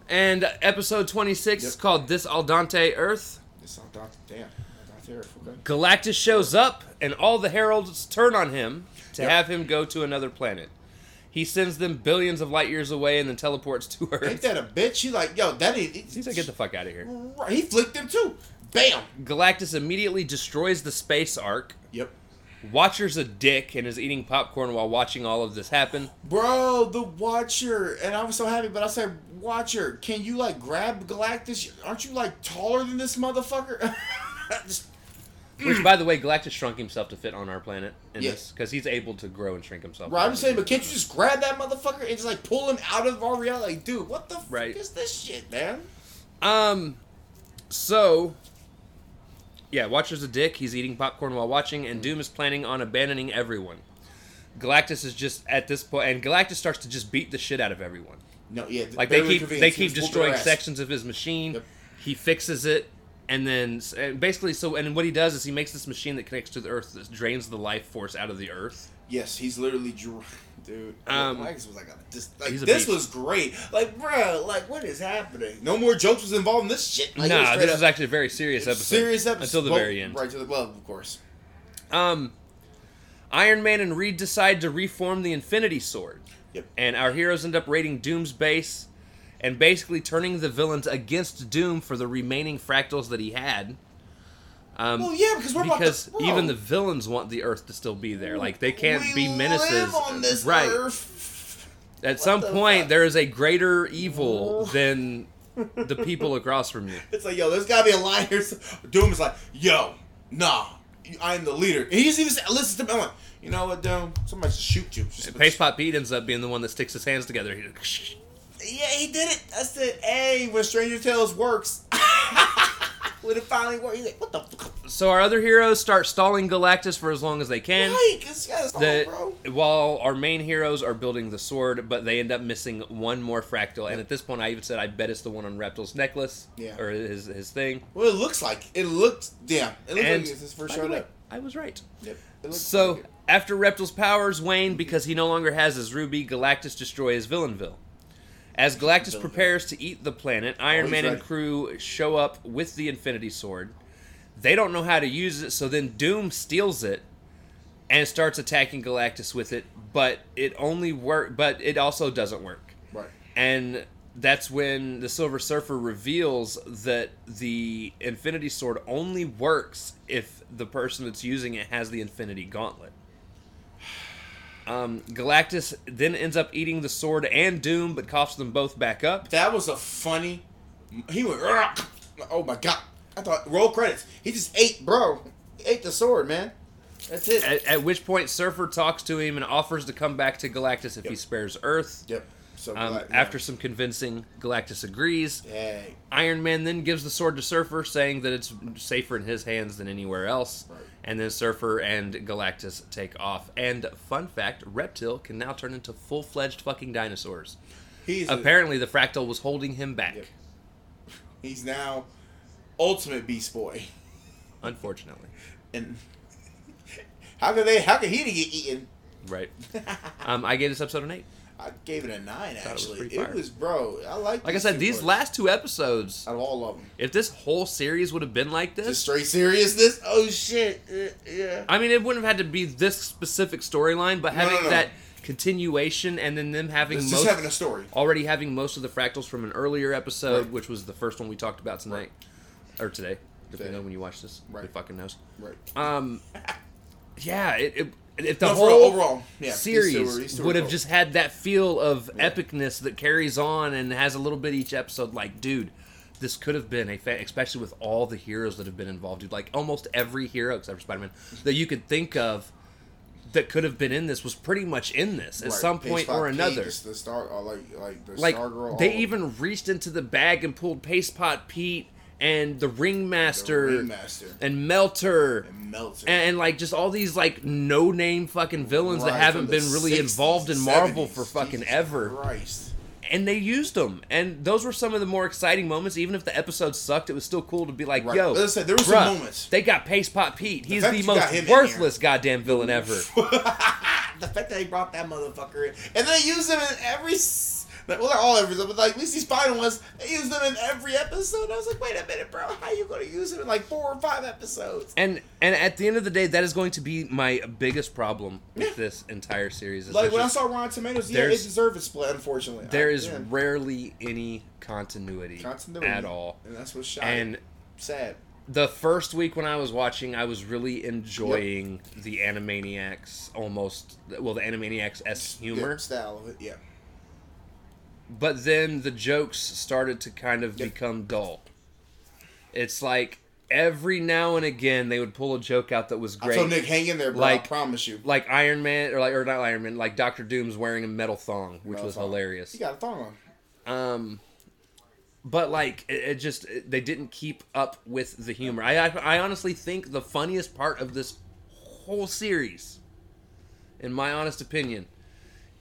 Speaker 1: And episode 26 is called This Al Dente
Speaker 2: Earth. On Doctor. Damn, Doctor Eric. Okay.
Speaker 1: Galactus shows up, and all the heralds turn on him to
Speaker 2: Yep.
Speaker 1: have him go to another planet. He sends them billions of light years away and then teleports to Earth.
Speaker 2: Ain't that a bitch? She's like, yo, that ain't.
Speaker 1: He's like, get the fuck out of here.
Speaker 2: Right, he flicked him too. Bam.
Speaker 1: Galactus immediately destroys the space ark.
Speaker 2: Yep.
Speaker 1: Watcher's a dick and is eating popcorn while watching all of this happen.
Speaker 2: Bro, the Watcher, and I was so happy, but I said, Watcher, can you like grab Galactus? Aren't you like taller than this motherfucker? Just-
Speaker 1: Which, by the way, Galactus shrunk himself to fit on our planet in this because he's able to grow and shrink himself.
Speaker 2: Bro, I'm saying, but can't you just grab that motherfucker and just like pull him out of our reality? Like, dude, what the
Speaker 1: Right.
Speaker 2: fuck is this shit, man?
Speaker 1: Um, so yeah, Watcher's a dick. He's eating popcorn while watching, and Doom is planning on abandoning everyone. Galactus is just at this point, and Galactus starts to just beat the shit out of everyone.
Speaker 2: No, yeah,
Speaker 1: Like they keep they keep destroying sections of his machine.
Speaker 2: Yep.
Speaker 1: He fixes it, and then and basically, so and what he does is he makes this machine that connects to the Earth that drains the life force out of the Earth.
Speaker 2: Yes, he's literally drew, dude.
Speaker 1: Um,
Speaker 2: Max was like, a, just, like this
Speaker 1: beast.
Speaker 2: was great. Like, bro, like what is happening? No more jokes was involved in this shit. Like,
Speaker 1: nah, this
Speaker 2: up-
Speaker 1: is actually a very serious episode.
Speaker 2: serious episode
Speaker 1: until the
Speaker 2: Well,
Speaker 1: very end.
Speaker 2: Right to the glove, of course.
Speaker 1: Um, Iron Man and Reed decide to reform the Infinity Sword.
Speaker 2: Yep.
Speaker 1: And our heroes end up raiding Doom's base and basically turning the villains against Doom for the remaining fractals that he had. Um,
Speaker 2: Well, yeah, because we're
Speaker 1: because
Speaker 2: about to,
Speaker 1: even the villains want the Earth to still be there. Like they can't
Speaker 2: we
Speaker 1: be menaces.
Speaker 2: Live on this
Speaker 1: right.
Speaker 2: Earth.
Speaker 1: At some
Speaker 2: the
Speaker 1: point,
Speaker 2: fuck?
Speaker 1: there is a greater evil than the people across from you.
Speaker 2: It's like, yo, there's gotta be a line here. Doom is like, yo, nah, I'm the leader. And he just even said, listen to me. I'm like, you know what, Doom? Somebody should shoot you. Just,
Speaker 1: Pot Pete ends up being the one that sticks his hands together. He-
Speaker 2: Yeah, he did it. That's it. Hey, when Stranger Tales works. When it finally works, he's like, what the fuck?
Speaker 1: So our other heroes start stalling Galactus for as long as they can.
Speaker 2: Right, yeah,
Speaker 1: the,
Speaker 2: bro.
Speaker 1: while our main heroes are building the sword, but they end up missing one more fractal. And at this point, I even said I bet it's the one on Reptil's necklace,
Speaker 2: Yeah.
Speaker 1: or his his thing.
Speaker 2: Well, it looks like it looks. Yeah, it looks
Speaker 1: And
Speaker 2: like it's his first showed up.
Speaker 1: I was right.
Speaker 2: Yep.
Speaker 1: So
Speaker 2: like
Speaker 1: after Reptil's powers wane because he no longer has his ruby, Galactus destroys Villainville. As Galactus prepares to eat the planet, Iron Man and crew show up with the Infinity Sword. They don't know how to use it, so then Doom steals it and starts attacking Galactus with it, but it only work but it also doesn't work.
Speaker 2: right.
Speaker 1: And that's when the Silver Surfer reveals that the Infinity Sword only works if the person that's using it has the Infinity Gauntlet. Um, Galactus then ends up eating the sword and Doom, but coughs them both back up.
Speaker 2: That was a funny. He went. "Ugh." Oh my god! I thought roll credits. He just ate, bro. He ate the sword, man. That's it.
Speaker 1: At, at which point, Surfer talks to him and offers to come back to Galactus if he spares Earth.
Speaker 2: yep. So
Speaker 1: Um, after some convincing, Galactus agrees.
Speaker 2: Dang.
Speaker 1: Iron Man then gives the sword to Surfer, saying that it's safer in his hands than anywhere else.
Speaker 2: Right.
Speaker 1: And then Surfer and Galactus take off. And fun fact Reptil can now turn into full fledged fucking dinosaurs.
Speaker 2: He's a-
Speaker 1: Apparently, the Fractal was holding him back.
Speaker 2: Yep. he's now ultimate Beast Boy.
Speaker 1: Unfortunately.
Speaker 2: And how could they? How could he get eaten?
Speaker 1: Right. Um, I gave this episode an 8.
Speaker 2: I gave it a nine.
Speaker 1: Thought it was
Speaker 2: Actually, it was, bro. I like.
Speaker 1: Like I said, these last two episodes,
Speaker 2: out of all of them,
Speaker 1: if this whole series would have been like
Speaker 2: just
Speaker 1: this,
Speaker 2: straight seriousness. Oh shit! Yeah.
Speaker 1: I mean, it wouldn't have had to be this specific storyline, but
Speaker 2: No,
Speaker 1: having
Speaker 2: no, no.
Speaker 1: that continuation and then them having
Speaker 2: It's
Speaker 1: most,
Speaker 2: just having a story.
Speaker 1: already having most of the fractals from an earlier episode,
Speaker 2: Right.
Speaker 1: which was the first one we talked about tonight or today, depending on when you watch this. Who
Speaker 2: Right.
Speaker 1: fucking knows?
Speaker 2: Right.
Speaker 1: Um, yeah, it, it if the
Speaker 2: No,
Speaker 1: whole
Speaker 2: overall, yeah, these two were-
Speaker 1: series would have just had that feel of
Speaker 2: Yeah.
Speaker 1: epicness that carries on and has a little bit each episode. Like, dude, this could have been a, fa- especially with all the heroes that have been involved, dude. Like almost every hero except for Spider Man that you could think of that could have been in this was pretty much in this at
Speaker 2: Right.
Speaker 1: some point or another.
Speaker 2: just the star, or like like the
Speaker 1: Like
Speaker 2: star girl.
Speaker 1: they even reached into the bag and pulled Paste Pot Pete and the Ringmaster
Speaker 2: the Ringmaster
Speaker 1: and Melter
Speaker 2: and Melter.
Speaker 1: and, and, like just all these like no name fucking villains that haven't been really
Speaker 2: 60s,
Speaker 1: involved in Marvel for fucking
Speaker 2: Jesus
Speaker 1: ever.
Speaker 2: Christ.
Speaker 1: And they used them, and those were some of the more exciting moments. Even if the episode sucked, it was still cool to be like,
Speaker 2: Right.
Speaker 1: "Yo,
Speaker 2: As I said, there were some moments.
Speaker 1: They got Paste Pot Pete. He's the,
Speaker 2: got
Speaker 1: most worthless goddamn villain ever."
Speaker 2: the fact that they brought that motherfucker in, and they used him in every. Well, not all episodes, but like at least these final ones, they used them in every episode. I was like, wait a minute, bro, how you gonna use him in like four or five episodes?
Speaker 1: And and at the end of the day, that is going to be my biggest problem with
Speaker 2: Yeah.
Speaker 1: this entire series.
Speaker 2: Like when I saw Rotten Tomatoes, yeah, it deserved a split. Unfortunately,
Speaker 1: there
Speaker 2: I-
Speaker 1: is
Speaker 2: yeah.
Speaker 1: rarely any continuity,
Speaker 2: continuity
Speaker 1: at all.
Speaker 2: and that's what's shot.
Speaker 1: And
Speaker 2: sad.
Speaker 1: the first week when I was watching, I was really enjoying the Animaniacs almost well, the Animaniacs s humor.
Speaker 2: Yeah, style of it, yeah.
Speaker 1: But then the jokes started to kind of
Speaker 2: Yep.
Speaker 1: become dull. It's like every now and again they would pull a joke out that was great.
Speaker 2: So Nick, hang in there, bro.
Speaker 1: Like-
Speaker 2: I promise you.
Speaker 1: like Iron Man or like or not Iron Man, like Doctor Doom's wearing a metal thong, which
Speaker 2: Metal
Speaker 1: was
Speaker 2: thong.
Speaker 1: hilarious.
Speaker 2: He got a thong on.
Speaker 1: Um, but like it, it just it- they didn't keep up with the humor. I, I I honestly think the funniest part of this whole series, in my honest opinion,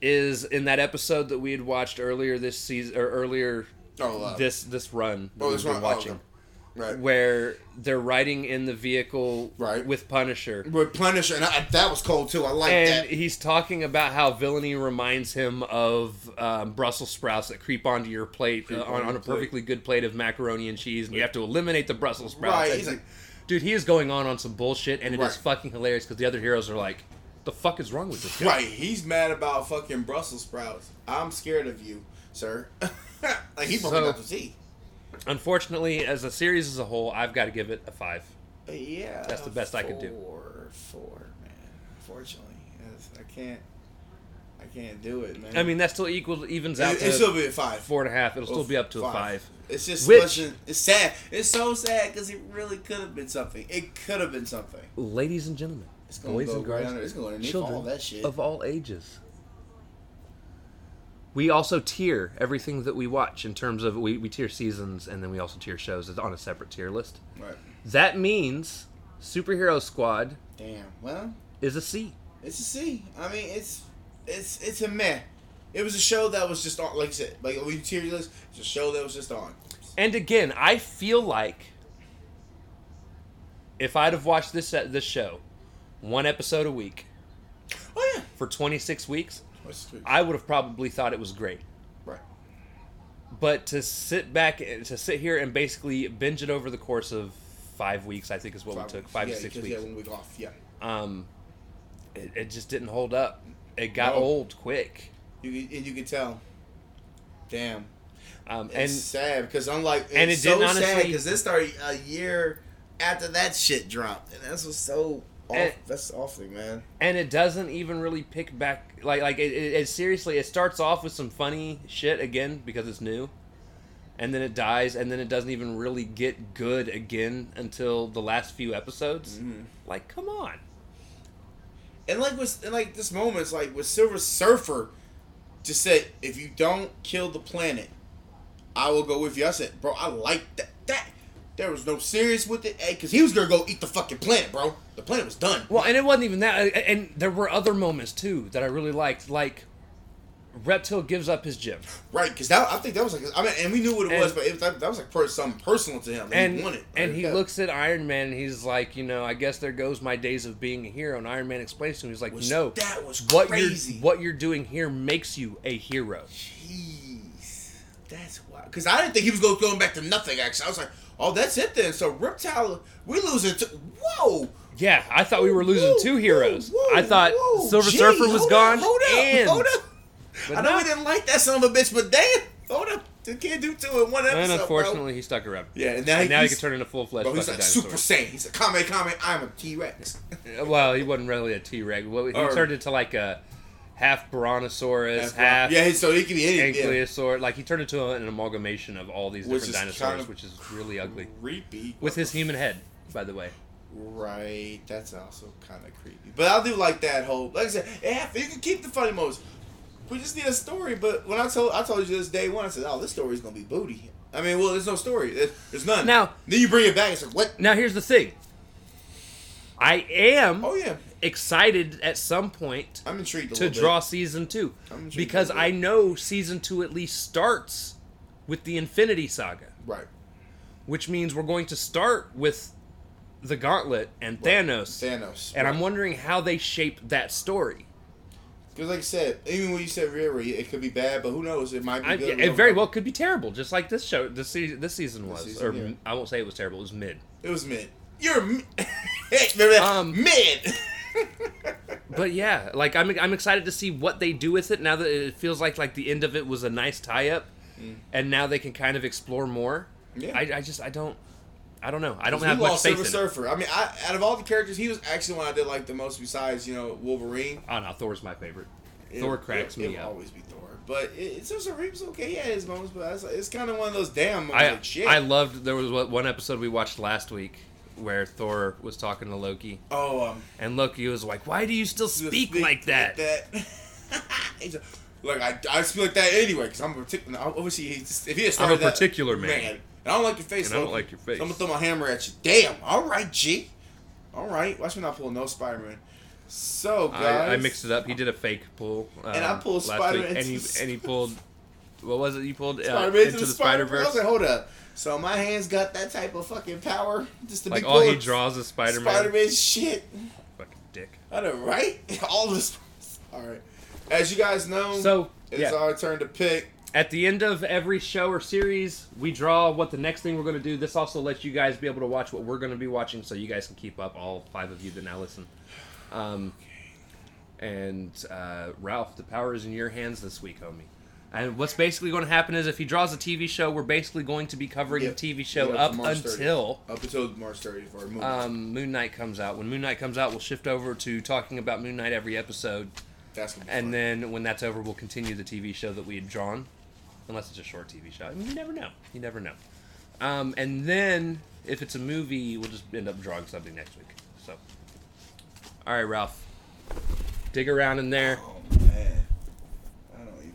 Speaker 1: is in that episode that we had watched earlier this season or earlier
Speaker 2: Oh, uh,
Speaker 1: this this run that
Speaker 2: oh,
Speaker 1: we've been.
Speaker 2: Oh,
Speaker 1: watching.
Speaker 2: right.
Speaker 1: Where they're riding in the vehicle
Speaker 2: Right.
Speaker 1: with Punisher,
Speaker 2: With Punisher, and I, that was cold too. I like
Speaker 1: and
Speaker 2: that.
Speaker 1: he's talking about how villainy reminds him of um, Brussels sprouts that creep onto your plate uh, on,
Speaker 2: on
Speaker 1: a
Speaker 2: plate.
Speaker 1: perfectly good plate of macaroni and cheese, and you have to eliminate the Brussels sprouts.
Speaker 2: Right, he's like-
Speaker 1: dude, he is going on on some bullshit, and it is
Speaker 2: Right.
Speaker 1: fucking hilarious because the other heroes are like, "The fuck is wrong with this guy?"
Speaker 2: Right, he's mad about fucking Brussels sprouts. I'm scared of you, sir. like he broke
Speaker 1: So-
Speaker 2: out to see.
Speaker 1: Unfortunately, as a series as a whole, I've got to give it a five.
Speaker 2: Yeah,
Speaker 1: That's the best I could do.
Speaker 2: Four, four, man. Unfortunately, Yes, I can't. I can't do it, man.
Speaker 1: I mean, that still equals evens out
Speaker 2: it,
Speaker 1: to
Speaker 2: it still be a five.
Speaker 1: four and a half. It'll still be up to a five.
Speaker 2: It's just
Speaker 1: Which-.
Speaker 2: It's sad. It's so sad because it really could have been something. It could have been something.
Speaker 1: Ladies and gentlemen,
Speaker 2: It's gonna
Speaker 1: boys
Speaker 2: go
Speaker 1: and girls,
Speaker 2: under. It's going underneath
Speaker 1: children
Speaker 2: all that shit.
Speaker 1: of all ages. We also tier everything that we watch in terms of we, we tier seasons and then we also tier shows It's on a separate tier list.
Speaker 2: right.
Speaker 1: That means Superhero Squad
Speaker 2: Damn. Well,
Speaker 1: is a C.
Speaker 2: it's a C. I mean, it's it's it's a meh. It was a show that was just on, like I said, like we tier list. It's a show that was just on.
Speaker 1: And again, I feel like if I'd have watched this this show one episode a week
Speaker 2: Oh yeah.
Speaker 1: for 26 weeks,
Speaker 2: the-
Speaker 1: I would have probably thought it was great.
Speaker 2: Right.
Speaker 1: But to sit back and to sit here and basically binge it over the course of five weeks, I think is what we took five
Speaker 2: yeah,
Speaker 1: to six weeks.
Speaker 2: Yeah, one week off. Yeah.
Speaker 1: Um, it, it just didn't hold up. It got
Speaker 2: No.
Speaker 1: old quick.
Speaker 2: You and you can tell. Damn.
Speaker 1: Um,
Speaker 2: It's sad because unlike it's
Speaker 1: and it
Speaker 2: so
Speaker 1: didn't
Speaker 2: sad because this started a year after that shit dropped, and that's what's so off,
Speaker 1: And-
Speaker 2: that's awfully, man.
Speaker 1: and it doesn't even really pick back like like it, it, it seriously it starts off with some funny shit again because it's new and then it dies and then it doesn't even really get good again until the last few episodes
Speaker 2: Mhm.
Speaker 1: like come on
Speaker 2: And like with and like this moment, it's like with Silver Surfer, just said, if you don't kill the planet, I will go with you. I said, bro, I like that. That there was no serious with it, eh, because he was gonna go eat the fucking planet, bro. The planet was done.
Speaker 1: well and it wasn't even that eh, and there were other moments too that i really liked like Reptil gives up his gym
Speaker 2: Right, because that I think that was like I mean, and we knew what it
Speaker 1: And-
Speaker 2: was, but it, that, that was like per, something personal to him. That
Speaker 1: and
Speaker 2: he wanted,
Speaker 1: and he
Speaker 2: yeah.
Speaker 1: looks at Iron Man and he's like, you know, I guess there goes my days of being a hero. And Iron Man explains to him, he's like,
Speaker 2: Was-
Speaker 1: no,
Speaker 2: that was
Speaker 1: what you're what you're doing here makes you a hero.
Speaker 2: Jeez, that's why. Because I didn't think he was going back to nothing. Actually, I was like, oh, that's it then. So Reptil, we losing. To, whoa.
Speaker 1: Yeah, I thought we were losing
Speaker 2: Whoa,
Speaker 1: two heroes.
Speaker 2: whoa,
Speaker 1: I thought
Speaker 2: whoa.
Speaker 1: Silver
Speaker 2: Gee,
Speaker 1: Surfer was gone.
Speaker 2: Up, hold up,
Speaker 1: and
Speaker 2: hold up.
Speaker 1: But
Speaker 2: I know
Speaker 1: no.
Speaker 2: we didn't like that son of a bitch, but damn, hold up. The kid do two in one episode,
Speaker 1: And
Speaker 2: bro.
Speaker 1: unfortunately, he stuck around.
Speaker 2: Yeah, and now,
Speaker 1: And now he can turn into full fledged
Speaker 2: bro, he's like
Speaker 1: dinosaur.
Speaker 2: Super Saiyan. He's a Kame Kame. I'm a T Rex.
Speaker 1: Well, he wasn't really a T Rex. Well, he
Speaker 2: Or-
Speaker 1: turned into like a half Brontosaurus, half,
Speaker 2: yeah, so he can be anything. Yeah.
Speaker 1: Ankylosaur. Like he turned into an amalgamation of all these
Speaker 2: Which
Speaker 1: different dinosaurs,
Speaker 2: kind of
Speaker 1: which is really ugly.
Speaker 2: Creepy.
Speaker 1: With his human head, by the way.
Speaker 2: Right, that's also kind of creepy. But I do like that whole. Like I said, yeah, you can keep the funny moments. We just need a story. But when I told I told you this day one, I said, "Oh, this story's gonna be booty." I mean, well, there's no story. There- There's none.
Speaker 1: Now-
Speaker 2: then you bring it back. It's like, what?
Speaker 1: Now here's the thing. I am
Speaker 2: Oh yeah,
Speaker 1: excited at some point
Speaker 2: I'm intrigued
Speaker 1: to draw season two
Speaker 2: I'm
Speaker 1: because I know season two at least starts with the Infinity Saga.
Speaker 2: Right,
Speaker 1: which means we're going to start with the Gauntlet and Thanos,
Speaker 2: Thanos.
Speaker 1: and I'm wondering how they shape that story.
Speaker 2: because, like I said, even when you said Riri, it could be bad, but who knows? It might be
Speaker 1: I,
Speaker 2: good.
Speaker 1: it very well could be terrible, just like this show, this season, this season was,
Speaker 2: season,
Speaker 1: or
Speaker 2: yeah.
Speaker 1: I won't say it was terrible. It was mid.
Speaker 2: It was mid. You're mid. hey, remember that?
Speaker 1: Um,
Speaker 2: mid.
Speaker 1: But yeah, like I'm I'm excited to see what they do with it now that it feels like like the end of it was a nice tie up, and now they can kind of explore more.
Speaker 2: Mm. Yeah.
Speaker 1: I, I just I don't I don't know I don't have much faith
Speaker 2: Silver
Speaker 1: in it.
Speaker 2: Surfer. I mean, I, out of all the characters, he was actually one I did like the most. Besides, you know, Wolverine.
Speaker 1: Oh no, Thor's my favorite.
Speaker 2: It-
Speaker 1: Thor cracks
Speaker 2: it,
Speaker 1: me
Speaker 2: it'll
Speaker 1: up.
Speaker 2: always be Thor, but it, it's Silver Surfer. He was okay. He had his moments, but it's, it's kind of one of those damn moments.
Speaker 1: I
Speaker 2: like, shit.
Speaker 1: I loved there was what- one episode we watched last week where Thor was talking to Loki,
Speaker 2: oh, um,
Speaker 1: and Loki was like, "Why do you still
Speaker 2: to
Speaker 1: speak, like that?"
Speaker 2: He's a- Look, I, I speak like that anyway because I'm a particular. Obviously, he's, if he had
Speaker 1: I'm a
Speaker 2: started that-
Speaker 1: particular man.
Speaker 2: and I don't like your face.
Speaker 1: And I don't like your face.
Speaker 2: So I'm gonna throw my hammer at you. Damn. All right, G. All right. Watch me not pull no Spider Man. So guys,
Speaker 1: I, I mixed it up. He did a fake pull, um,
Speaker 2: And I pulled Spider-Man
Speaker 1: week, and he and he pulled. What was it? You pulled uh, into the Spider Verse.
Speaker 2: I was like, hold up. So my hands got that type of fucking power just to
Speaker 1: Like
Speaker 2: be
Speaker 1: all he draws is Spider Man.
Speaker 2: Spider-Man shit.
Speaker 1: Fucking dick.
Speaker 2: I know, right? All this. All right. As you guys know,
Speaker 1: So
Speaker 2: it's
Speaker 1: yeah,
Speaker 2: our turn to pick.
Speaker 1: at the end of every show or series, we draw what the next thing we're going to do. This also lets you guys be able to watch what we're going to be watching, so you guys can keep up. All five of you that now listen. Um, and uh, Ralph, the power is in your hands this week, homie. And what's basically going to happen is if he draws a TV show, we're basically going to be covering
Speaker 2: Yep.
Speaker 1: the TV show up
Speaker 2: from March 30th.
Speaker 1: until
Speaker 2: Up until March 30th for a movie.
Speaker 1: um, Moon Knight comes out. When Moon Knight comes out, we'll shift over to talking about Moon Knight every episode.
Speaker 2: That's gonna be
Speaker 1: And
Speaker 2: fun.
Speaker 1: then when that's over, we'll continue the TV show that we had drawn, unless it's a short TV show. I mean, you never know. You never know. Um, and then if it's a movie, we'll just end up drawing something next week. So, all right, Ralph, dig around in there.
Speaker 2: Oh man, I don't even.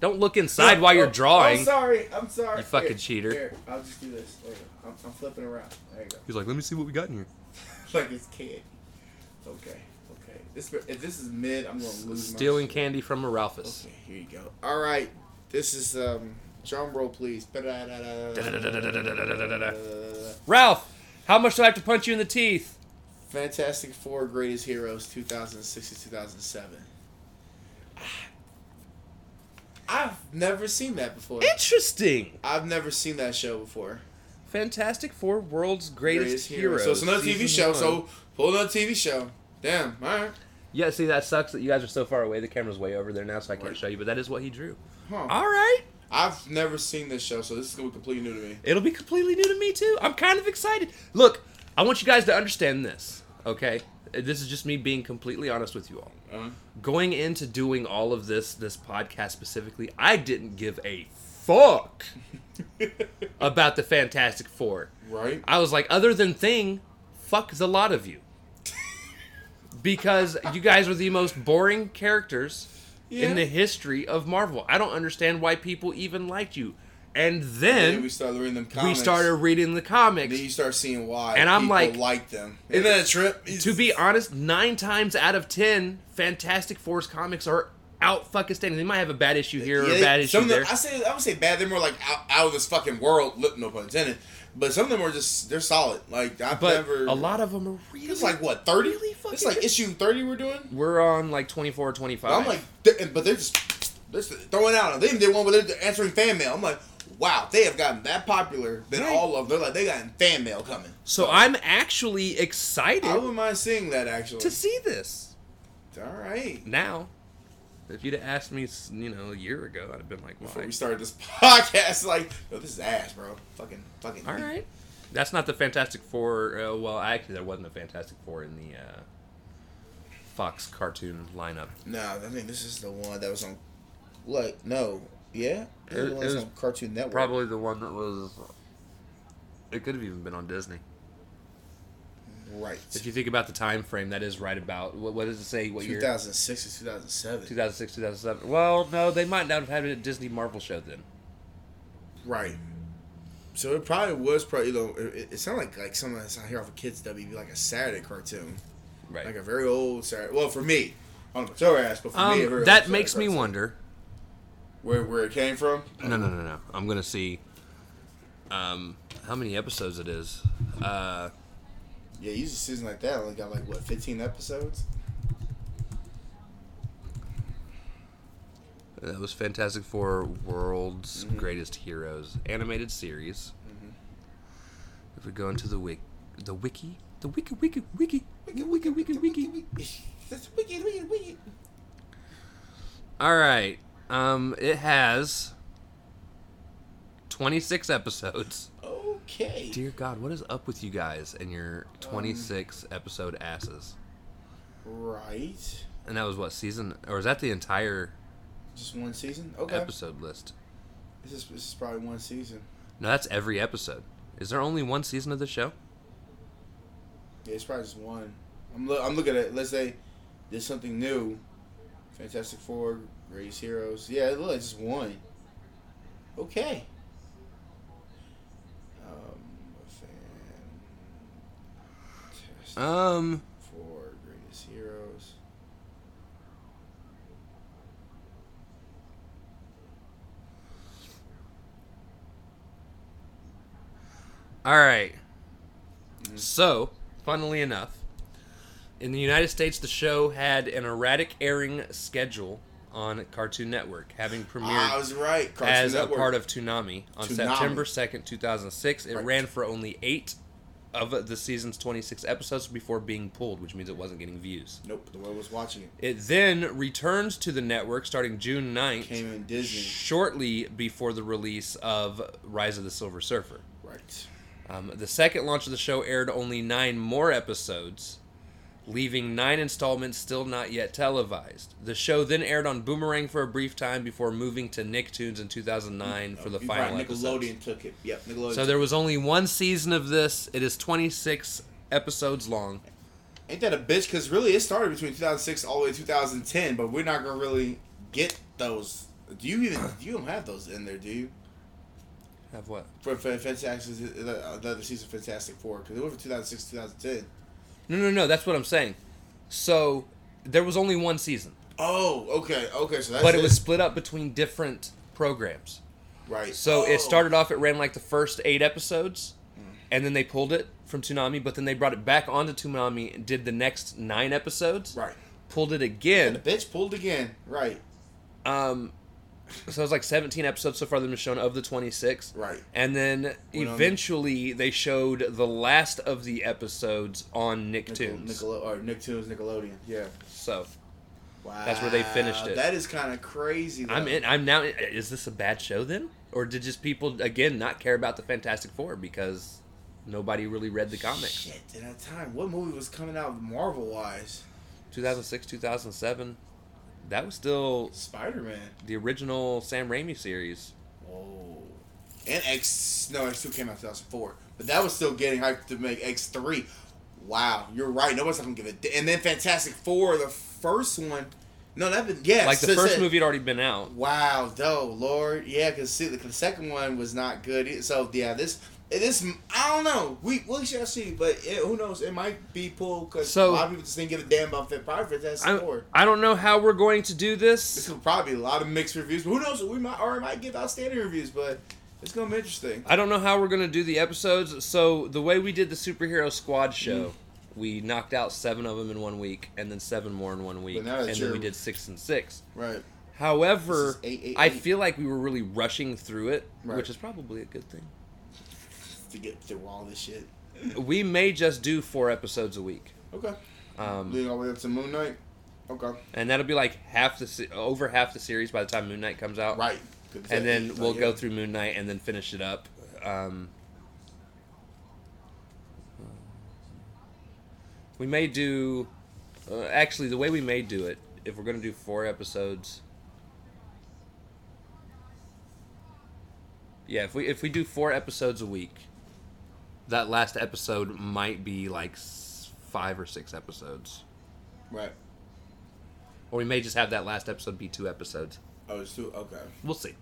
Speaker 1: Don't look inside while you're
Speaker 2: Oh,
Speaker 1: drawing.
Speaker 2: I'm sorry. I'm sorry.
Speaker 1: You fucking
Speaker 2: Here,
Speaker 1: cheater.
Speaker 2: Here, I'll just do this. There you go. I'm, I'm flipping around. There you go.
Speaker 1: He's like, let me see what we got in here.
Speaker 2: like it's candy. Okay. Okay. This if this is mid, I'm gonna lose. my
Speaker 1: Stealing candy from a Ralphus.
Speaker 2: Okay. Here you go. All right. This is um. Drum roll, please.
Speaker 1: Ralph, how much do I have to punch you in the teeth?
Speaker 2: Fantastic Four Greatest Heroes 2006 to 2007. I've never seen that before.
Speaker 1: Interesting.
Speaker 2: I've never seen that show before.
Speaker 1: Fantastic Four World's Greatest, Heroes.
Speaker 2: So it's another TV show.
Speaker 1: one.
Speaker 2: So pull another TV show. Damn. All right.
Speaker 1: Yeah, see, that sucks that you guys are so far away. The camera's way over there now, so I can't
Speaker 2: Right.
Speaker 1: show you. But that is what he drew.
Speaker 2: Huh.
Speaker 1: All right,
Speaker 2: I've never seen this show, so this is gonna be completely new to me.
Speaker 1: it'll be completely new to me too. I'm kind of excited. Look, I want you guys to understand this. Okay, this is just me being completely honest with you all.
Speaker 2: Uh-huh.
Speaker 1: Going into doing all of this, this podcast specifically, I didn't give a fuck about the Fantastic Four.
Speaker 2: Right.
Speaker 1: I was like, other than Thing, fuck the lot of you. because you guys are the most boring characters
Speaker 2: Yeah.
Speaker 1: in the history of Marvel. I don't understand why people even liked you. And
Speaker 2: then
Speaker 1: then
Speaker 2: we started reading them
Speaker 1: we started reading the comics.
Speaker 2: Then you start seeing why.
Speaker 1: And I'm
Speaker 2: people
Speaker 1: like-
Speaker 2: like them. Isn't that a trip?
Speaker 1: to be honest, nine times out of ten, Fantastic Four's comics are out fucking standing. They might have a bad issue here or a
Speaker 2: Yeah,
Speaker 1: bad issue
Speaker 2: them,
Speaker 1: there.
Speaker 2: I say I would say bad. They're more like out, out of this fucking world. look, No pun intended. But some of them are just they're solid. Like I've
Speaker 1: but
Speaker 2: never.
Speaker 1: a lot of them are really.
Speaker 2: It's like what thirty?
Speaker 1: Really fucking
Speaker 2: it's like issue thirty we're doing.
Speaker 1: We're on like 24 or 25.
Speaker 2: I'm like, they're- but they're just they're just throwing out. They even did one where they're answering fan mail. I'm like, wow, they have gotten that popular. Then
Speaker 1: Right.
Speaker 2: all of them, they're like they got fan mail coming.
Speaker 1: so I'm actually excited
Speaker 2: I wouldn't mind seeing that actually.
Speaker 1: to see this
Speaker 2: All right.
Speaker 1: now. If you'd have asked me, you know, a year ago, I'd have been like,
Speaker 2: Before
Speaker 1: why?
Speaker 2: we started this podcast, like, yo, this is ass, bro. Fucking, fucking.
Speaker 1: All right. That's not the Fantastic Four. Uh, well, actually, there wasn't a Fantastic Four in the uh, Fox cartoon lineup.
Speaker 2: No, I think this is the one that was on. Like, no, yeah,
Speaker 1: It- it was
Speaker 2: on Cartoon Network.
Speaker 1: Probably the one that was. It could have even been on Disney.
Speaker 2: right.
Speaker 1: If you think about the time frame, that is right about. What, what does it say? What year?
Speaker 2: 2006 to 2007.
Speaker 1: 2006, 2007. Well, no, they might not have had a Disney Marvel show then.
Speaker 2: Right. So it probably was probably you know it, it sounded like like something that's out here off of Kids W, like a Saturday cartoon,
Speaker 1: Right.
Speaker 2: like a very old Saturday. Well, for me, I don't know about ass, but for me, a
Speaker 1: um,
Speaker 2: very
Speaker 1: that
Speaker 2: old
Speaker 1: makes
Speaker 2: Saturday
Speaker 1: me
Speaker 2: cartoon.
Speaker 1: wonder.
Speaker 2: Where where it came from.
Speaker 1: No, no, no, no. I'm gonna see. Um, how many episodes it is? Uh,
Speaker 2: Yeah, usually season like that only got like what 15 episodes.
Speaker 1: that was Fantastic Four: World's
Speaker 2: Mhm.
Speaker 1: Greatest Heroes animated series. If we go into the wiki, the wiki, the wiki, wiki, wiki, wiki, wiki, wiki, wiki. wiki.
Speaker 2: That's wicked, wicked, wicked.
Speaker 1: All right. Um, it has 26 episodes.
Speaker 2: Okay.
Speaker 1: Dear God, what is up with you guys and your 26 episode asses?
Speaker 2: Right.
Speaker 1: And that was what season, or is that the entire
Speaker 2: Just one season. Okay.
Speaker 1: episode list?
Speaker 2: This is this is probably one season.
Speaker 1: No, that's every episode. Is there only one season of the show?
Speaker 2: Yeah, it's probably just one. I'm look. I'm looking at. Let's say there's something new. Fantastic Four, Greatest Heroes. Yeah, it looks like just one. Okay. Um,
Speaker 1: Um,
Speaker 2: Four, Greatest Heroes.
Speaker 1: all right. So, funnily enough, in the United States, the show had an erratic airing schedule on Cartoon Network, having premiered
Speaker 2: Ah, I was right. Cartoon
Speaker 1: as
Speaker 2: Network.
Speaker 1: a part of Toonami on
Speaker 2: Toonami.
Speaker 1: September 2nd, 2006. It
Speaker 2: Right.
Speaker 1: ran for only eight of the season's 26 episodes before being pulled, which means it wasn't getting views.
Speaker 2: Nope, the world was watching it.
Speaker 1: It then returns to the network starting June 9th,
Speaker 2: Came in Disney.
Speaker 1: shortly before the release of Rise of the Silver Surfer.
Speaker 2: Right.
Speaker 1: Um, the second launch of the show aired only nine more episodes, leaving nine installments still not yet televised. The show then aired on Boomerang for a brief time before moving to Nicktoons in 2009 for the
Speaker 2: You're
Speaker 1: final
Speaker 2: right. Nickelodeon took it. Yep, Nickelodeon.
Speaker 1: So there was only one season of this. It is 26 episodes long.
Speaker 2: Ain't that a bitch? Because really, it started between 2006 all the way to 2010, but we're not gonna really get those. Do you even? You don't have those in there, do you?
Speaker 1: Have what?
Speaker 2: For, for Fantastic, uh, the other season, Fantastic Four, because it went from 2006 to 2010.
Speaker 1: No, no, no. That's what I'm saying. So there was only one season,
Speaker 2: Oh, okay, okay. So that's
Speaker 1: but it was split up between different programs.
Speaker 2: right.
Speaker 1: So
Speaker 2: Oh.
Speaker 1: it started off. It ran like the first eight episodes, and then they pulled it from Toonami. But then they brought it back onto Toonami and did the next nine episodes.
Speaker 2: right.
Speaker 1: Pulled it again.
Speaker 2: And the bitch pulled again. Right,
Speaker 1: Um, so it was like 17 episodes so far that have been shown of the 26.
Speaker 2: right.
Speaker 1: And then
Speaker 2: Went on-
Speaker 1: eventually they showed the last of the episodes on
Speaker 2: Nickel,
Speaker 1: Nicktoons.
Speaker 2: Nickel, or Nicktoons, Nickelodeon. Yeah.
Speaker 1: So
Speaker 2: Wow.
Speaker 1: That's where they finished it.
Speaker 2: That is kind of crazy. Though.
Speaker 1: I'm in. I'm now. Is this a bad show then, or did just people again not care about the Fantastic Four because nobody really read the comics.
Speaker 2: Shit, at that time, what movie was coming out Marvel wise?
Speaker 1: 2006, 2007. That was still
Speaker 2: Spider Man.
Speaker 1: the original Sam Raimi series.
Speaker 2: Whoa. And X no X two came out in two thousand four, but that was still getting hyped to make X three. Wow, you're right. Nobody's not gonna give it. And then Fantastic Four, the first one. No, that been yeah.
Speaker 1: like the first movie had already been out.
Speaker 2: Wow, though, Lord, yeah, because see, the, the second one was not good. So yeah, this this I don't know. We we shall see, but it, who knows? It might be pulled because
Speaker 1: So-
Speaker 2: a lot of people just didn't give a damn about Fit Probably Fantastic
Speaker 1: I. I don't know how we're going to do
Speaker 2: This
Speaker 1: this.
Speaker 2: could probably be a lot of mixed reviews. But who knows? We might or might give outstanding reviews, but it's gonna be interesting.
Speaker 1: I don't know how we're going to do the episodes. So the way we did the superhero squad show, mm. we knocked out seven of them in one week, and then seven more in one week, and then we did six and six.
Speaker 2: Right.
Speaker 1: However,
Speaker 2: This eight, eight,
Speaker 1: I
Speaker 2: eight.
Speaker 1: feel like we were really rushing through it,
Speaker 2: Right.
Speaker 1: which is probably a good thing.
Speaker 2: To get through all this shit.
Speaker 1: We may just do four episodes a week,
Speaker 2: Okay.
Speaker 1: um,
Speaker 2: Leading all the way up to Moon Knight. Okay.
Speaker 1: and that'll be like half the se- over half the series by the time Moon Knight comes out.
Speaker 2: Right.
Speaker 1: And then we'll go through Moon Knight and then finish it up. Um, we may do, uh, actually, the way we may do it, if we're going to do four episodes. Yeah, if we if we do four episodes a week, that last episode might be like five or six episodes,
Speaker 2: Right.
Speaker 1: or we may just have that last episode be two episodes.
Speaker 2: Oh, it's two. Okay.
Speaker 1: We'll see.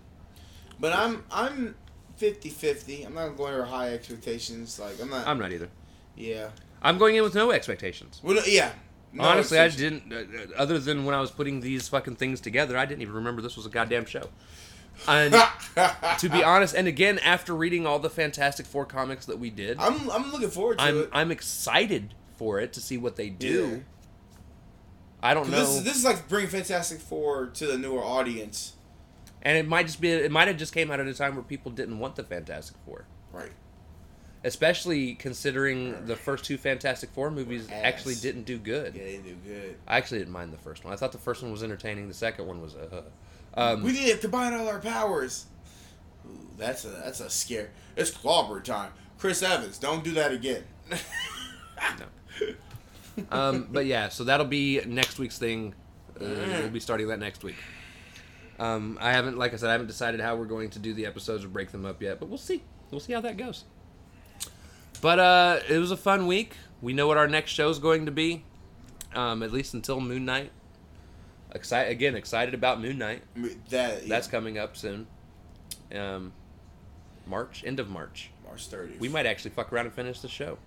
Speaker 2: But I'm I'm 50-50. I'm not going for high expectations. Like I'm not.
Speaker 1: I'm not either.
Speaker 2: yeah.
Speaker 1: I'm going in with no expectations.
Speaker 2: Well, yeah. No
Speaker 1: Honestly, I didn't. Uh, other than when I was putting these fucking things together, I didn't even remember this was a goddamn show. And to be honest, and again, after reading all the Fantastic Four comics that we did,
Speaker 2: I'm I'm looking forward to
Speaker 1: I'm
Speaker 2: it.
Speaker 1: I'm excited for it to see what they do.
Speaker 2: Yeah.
Speaker 1: I don't know,
Speaker 2: This is this is like bringing Fantastic Four to the newer audience.
Speaker 1: and it might just be. It might have just came out at a time where people didn't want the Fantastic Four,
Speaker 2: Right.
Speaker 1: especially considering the first two Fantastic Four movies
Speaker 2: Ass.
Speaker 1: actually didn't do good.
Speaker 2: Yeah, they do good.
Speaker 1: I actually didn't mind the first one. I thought the first one was entertaining. The second one was uh, um,
Speaker 2: we need to combine all our powers. Ooh, that's a that's a scare. It's clobber time. Chris Evans, don't do that again.
Speaker 1: um, but yeah, so that'll be next week's thing. Uh, we'll be starting that next week. Um, I haven't, like I said, I haven't decided how we're going to do the episodes or break them up yet, but we'll see. We'll see how that goes. But uh, it was a fun week. We know what our next show is going to be, um, at least until Moon Knight. Excited again, excited about Moon Knight.
Speaker 2: That
Speaker 1: That's coming up soon. Um, March, end of March.
Speaker 2: March 30th.
Speaker 1: We might actually fuck around and finish the show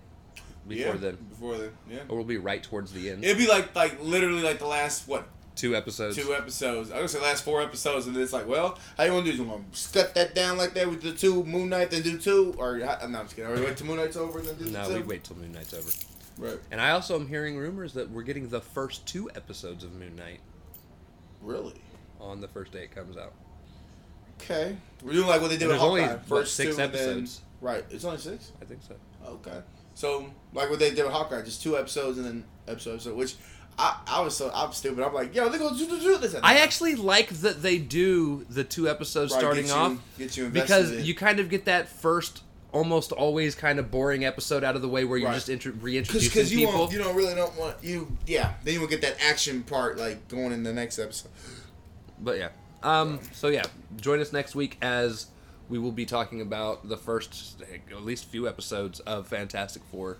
Speaker 1: before
Speaker 2: yeah,
Speaker 1: then,
Speaker 2: Before then, yeah.
Speaker 1: or we'll be right towards the end.
Speaker 2: It'd be like like literally like the last what
Speaker 1: Two episodes.
Speaker 2: two episodes. I was gonna say last four episodes, and then it's like, well, how you want to do? this? You want to cut that down like that with the two Moon Knight, then do two, or no, I'm just kidding. Or wait till Moon Knight's over and then do the
Speaker 1: No,
Speaker 2: two.
Speaker 1: we wait till Moon Knight's over.
Speaker 2: Right.
Speaker 1: And I also am hearing rumors that we're getting the first two episodes of Moon Knight
Speaker 2: Really?
Speaker 1: on the first day it comes out.
Speaker 2: Okay. We're doing like what they did
Speaker 1: And
Speaker 2: with
Speaker 1: only,
Speaker 2: Hawkeye.
Speaker 1: what,
Speaker 2: First
Speaker 1: six
Speaker 2: two, and then-
Speaker 1: episodes?
Speaker 2: right. It's only six.
Speaker 1: I think so.
Speaker 2: Okay. So like what they did with Hawkeye, just two episodes and then episode. So which I, I was so I'm stupid. I'm like, yo, they go do do do this.
Speaker 1: I actually like that they do the two episodes
Speaker 2: Right,
Speaker 1: starting
Speaker 2: you-
Speaker 1: off
Speaker 2: get you invested
Speaker 1: because
Speaker 2: in-
Speaker 1: you kind of get that first, almost always kind of boring episode out of the way where you're
Speaker 2: Right.
Speaker 1: just
Speaker 2: because
Speaker 1: reintroducing
Speaker 2: you
Speaker 1: people.
Speaker 2: won't, you don't really don't want you yeah then you will get that action part like going in the next episode.
Speaker 1: But yeah. Um, so yeah, join us next week as we will be talking about the first at least few episodes of Fantastic Four.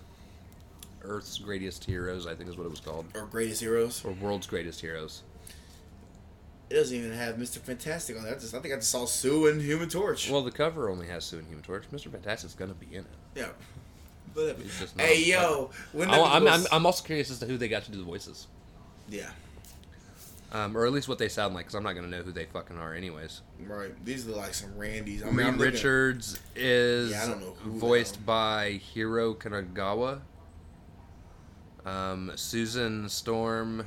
Speaker 1: Earth's Greatest Heroes, I think is what it was called.
Speaker 2: Or greatest heroes.
Speaker 1: Or World's Greatest Heroes.
Speaker 2: It doesn't even have Mr. Fantastic on there. I, just, I think I just saw Sue and Human Torch.
Speaker 1: Well, the cover only has Sue and Human Torch. Mr. Fantastic's gonna be in it.
Speaker 2: yeah. But
Speaker 1: not
Speaker 2: hey yo, when
Speaker 1: I, I'm, I'm, I'm also curious as to who they got to do the voices.
Speaker 2: yeah
Speaker 1: Um, or at least what they sound like, because I'm not gonna know who they fucking are, anyways.
Speaker 2: right. These are like some Randys. I mean,
Speaker 1: Reed
Speaker 2: I'm looking-
Speaker 1: Richards is
Speaker 2: Yeah, I don't know who
Speaker 1: voiced by Hiro Kanagawa. Um, Susan Storm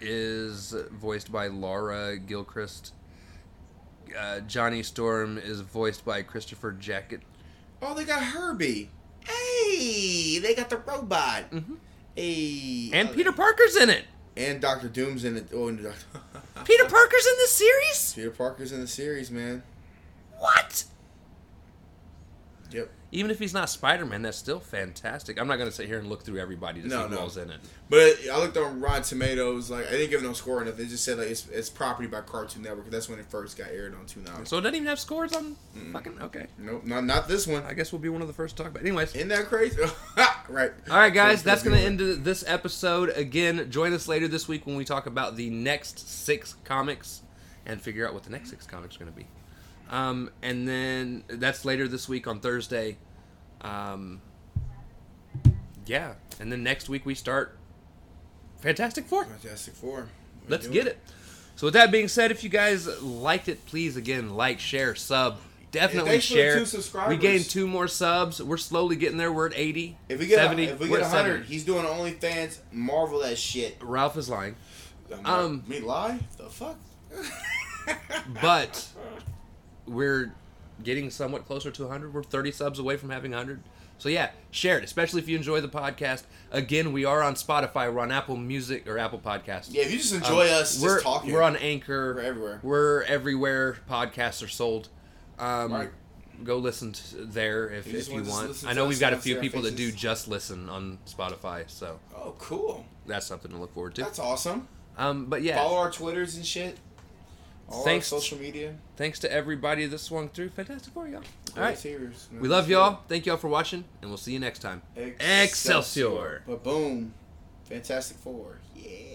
Speaker 1: is voiced by Laura Gilchrist. Uh, Johnny Storm is voiced by Christopher Jacot.
Speaker 2: Oh, they got Herbie. Hey, they got the robot.
Speaker 1: Mhm.
Speaker 2: Hey,
Speaker 1: And Peter Parker's in it.
Speaker 2: and Doctor Doom's in it. Oh, and
Speaker 1: Peter Parker's in this series?
Speaker 2: Peter Parker's in the series, man.
Speaker 1: What?
Speaker 2: Yep.
Speaker 1: Even if he's not Spider-Man, that's still fantastic. I'm not gonna sit here and look through everybody to
Speaker 2: No,
Speaker 1: see who
Speaker 2: no.
Speaker 1: in it.
Speaker 2: But I looked on Rotten Tomatoes. Like I didn't give it no score or nothing. They just said like it's, it's property by Cartoon Network. That's when it first got aired on Toonami.
Speaker 1: So it doesn't even have scores on fucking. Okay,
Speaker 2: Nope, not not this one.
Speaker 1: I guess we'll be one of the first to talk about. it. Anyways,
Speaker 2: Isn't that crazy? right.
Speaker 1: all right, guys, that's gonna end this episode. Again, join us later this week when we talk about the next six comics and figure out what the next six comics are gonna be. Um, and then that's later this week on Thursday. Um, yeah, and then next week we start Fantastic Four.
Speaker 2: Fantastic Four. We
Speaker 1: Let's
Speaker 2: do
Speaker 1: get it. So with that being said, if you guys liked it, please again like, share, sub. Definitely
Speaker 2: thanks
Speaker 1: share.
Speaker 2: two subscribers.
Speaker 1: We gained two more subs. We're slowly getting there. We're at 80.
Speaker 2: If we get
Speaker 1: 70.
Speaker 2: a, if we get
Speaker 1: at
Speaker 2: hundred,
Speaker 1: 70.
Speaker 2: he's doing OnlyFans. Marvel that shit.
Speaker 1: Ralph is lying. Um,
Speaker 2: me lie? The fuck?
Speaker 1: But we're getting somewhat closer to 100. We're 30 subs away from having 100. So yeah, share it, especially if you enjoy the podcast. Again, we are on Spotify. We're on Apple Music or Apple Podcasts.
Speaker 2: yeah, if you just enjoy
Speaker 1: Um,
Speaker 2: us,
Speaker 1: we're,
Speaker 2: just talking.
Speaker 1: We're on Anchor.
Speaker 2: We're everywhere.
Speaker 1: We're everywhere. Podcasts are sold. Um,
Speaker 2: Right.
Speaker 1: Go listen to there if,
Speaker 2: You
Speaker 1: if you
Speaker 2: want to
Speaker 1: want.
Speaker 2: listen
Speaker 1: I know we've got a few people that do just listen on Spotify, so
Speaker 2: Oh, cool.
Speaker 1: that's something to look forward to.
Speaker 2: That's awesome.
Speaker 1: Um, but yeah,
Speaker 2: Follow our Twitters and shit. All
Speaker 1: Thanks.
Speaker 2: our social media.
Speaker 1: thanks to everybody that swung through. Fantastic for y'all. All right, we love y'all. Thank y'all for watching, and we'll see you next time. Excelsior.
Speaker 2: But boom. Fantastic Four. Yeah.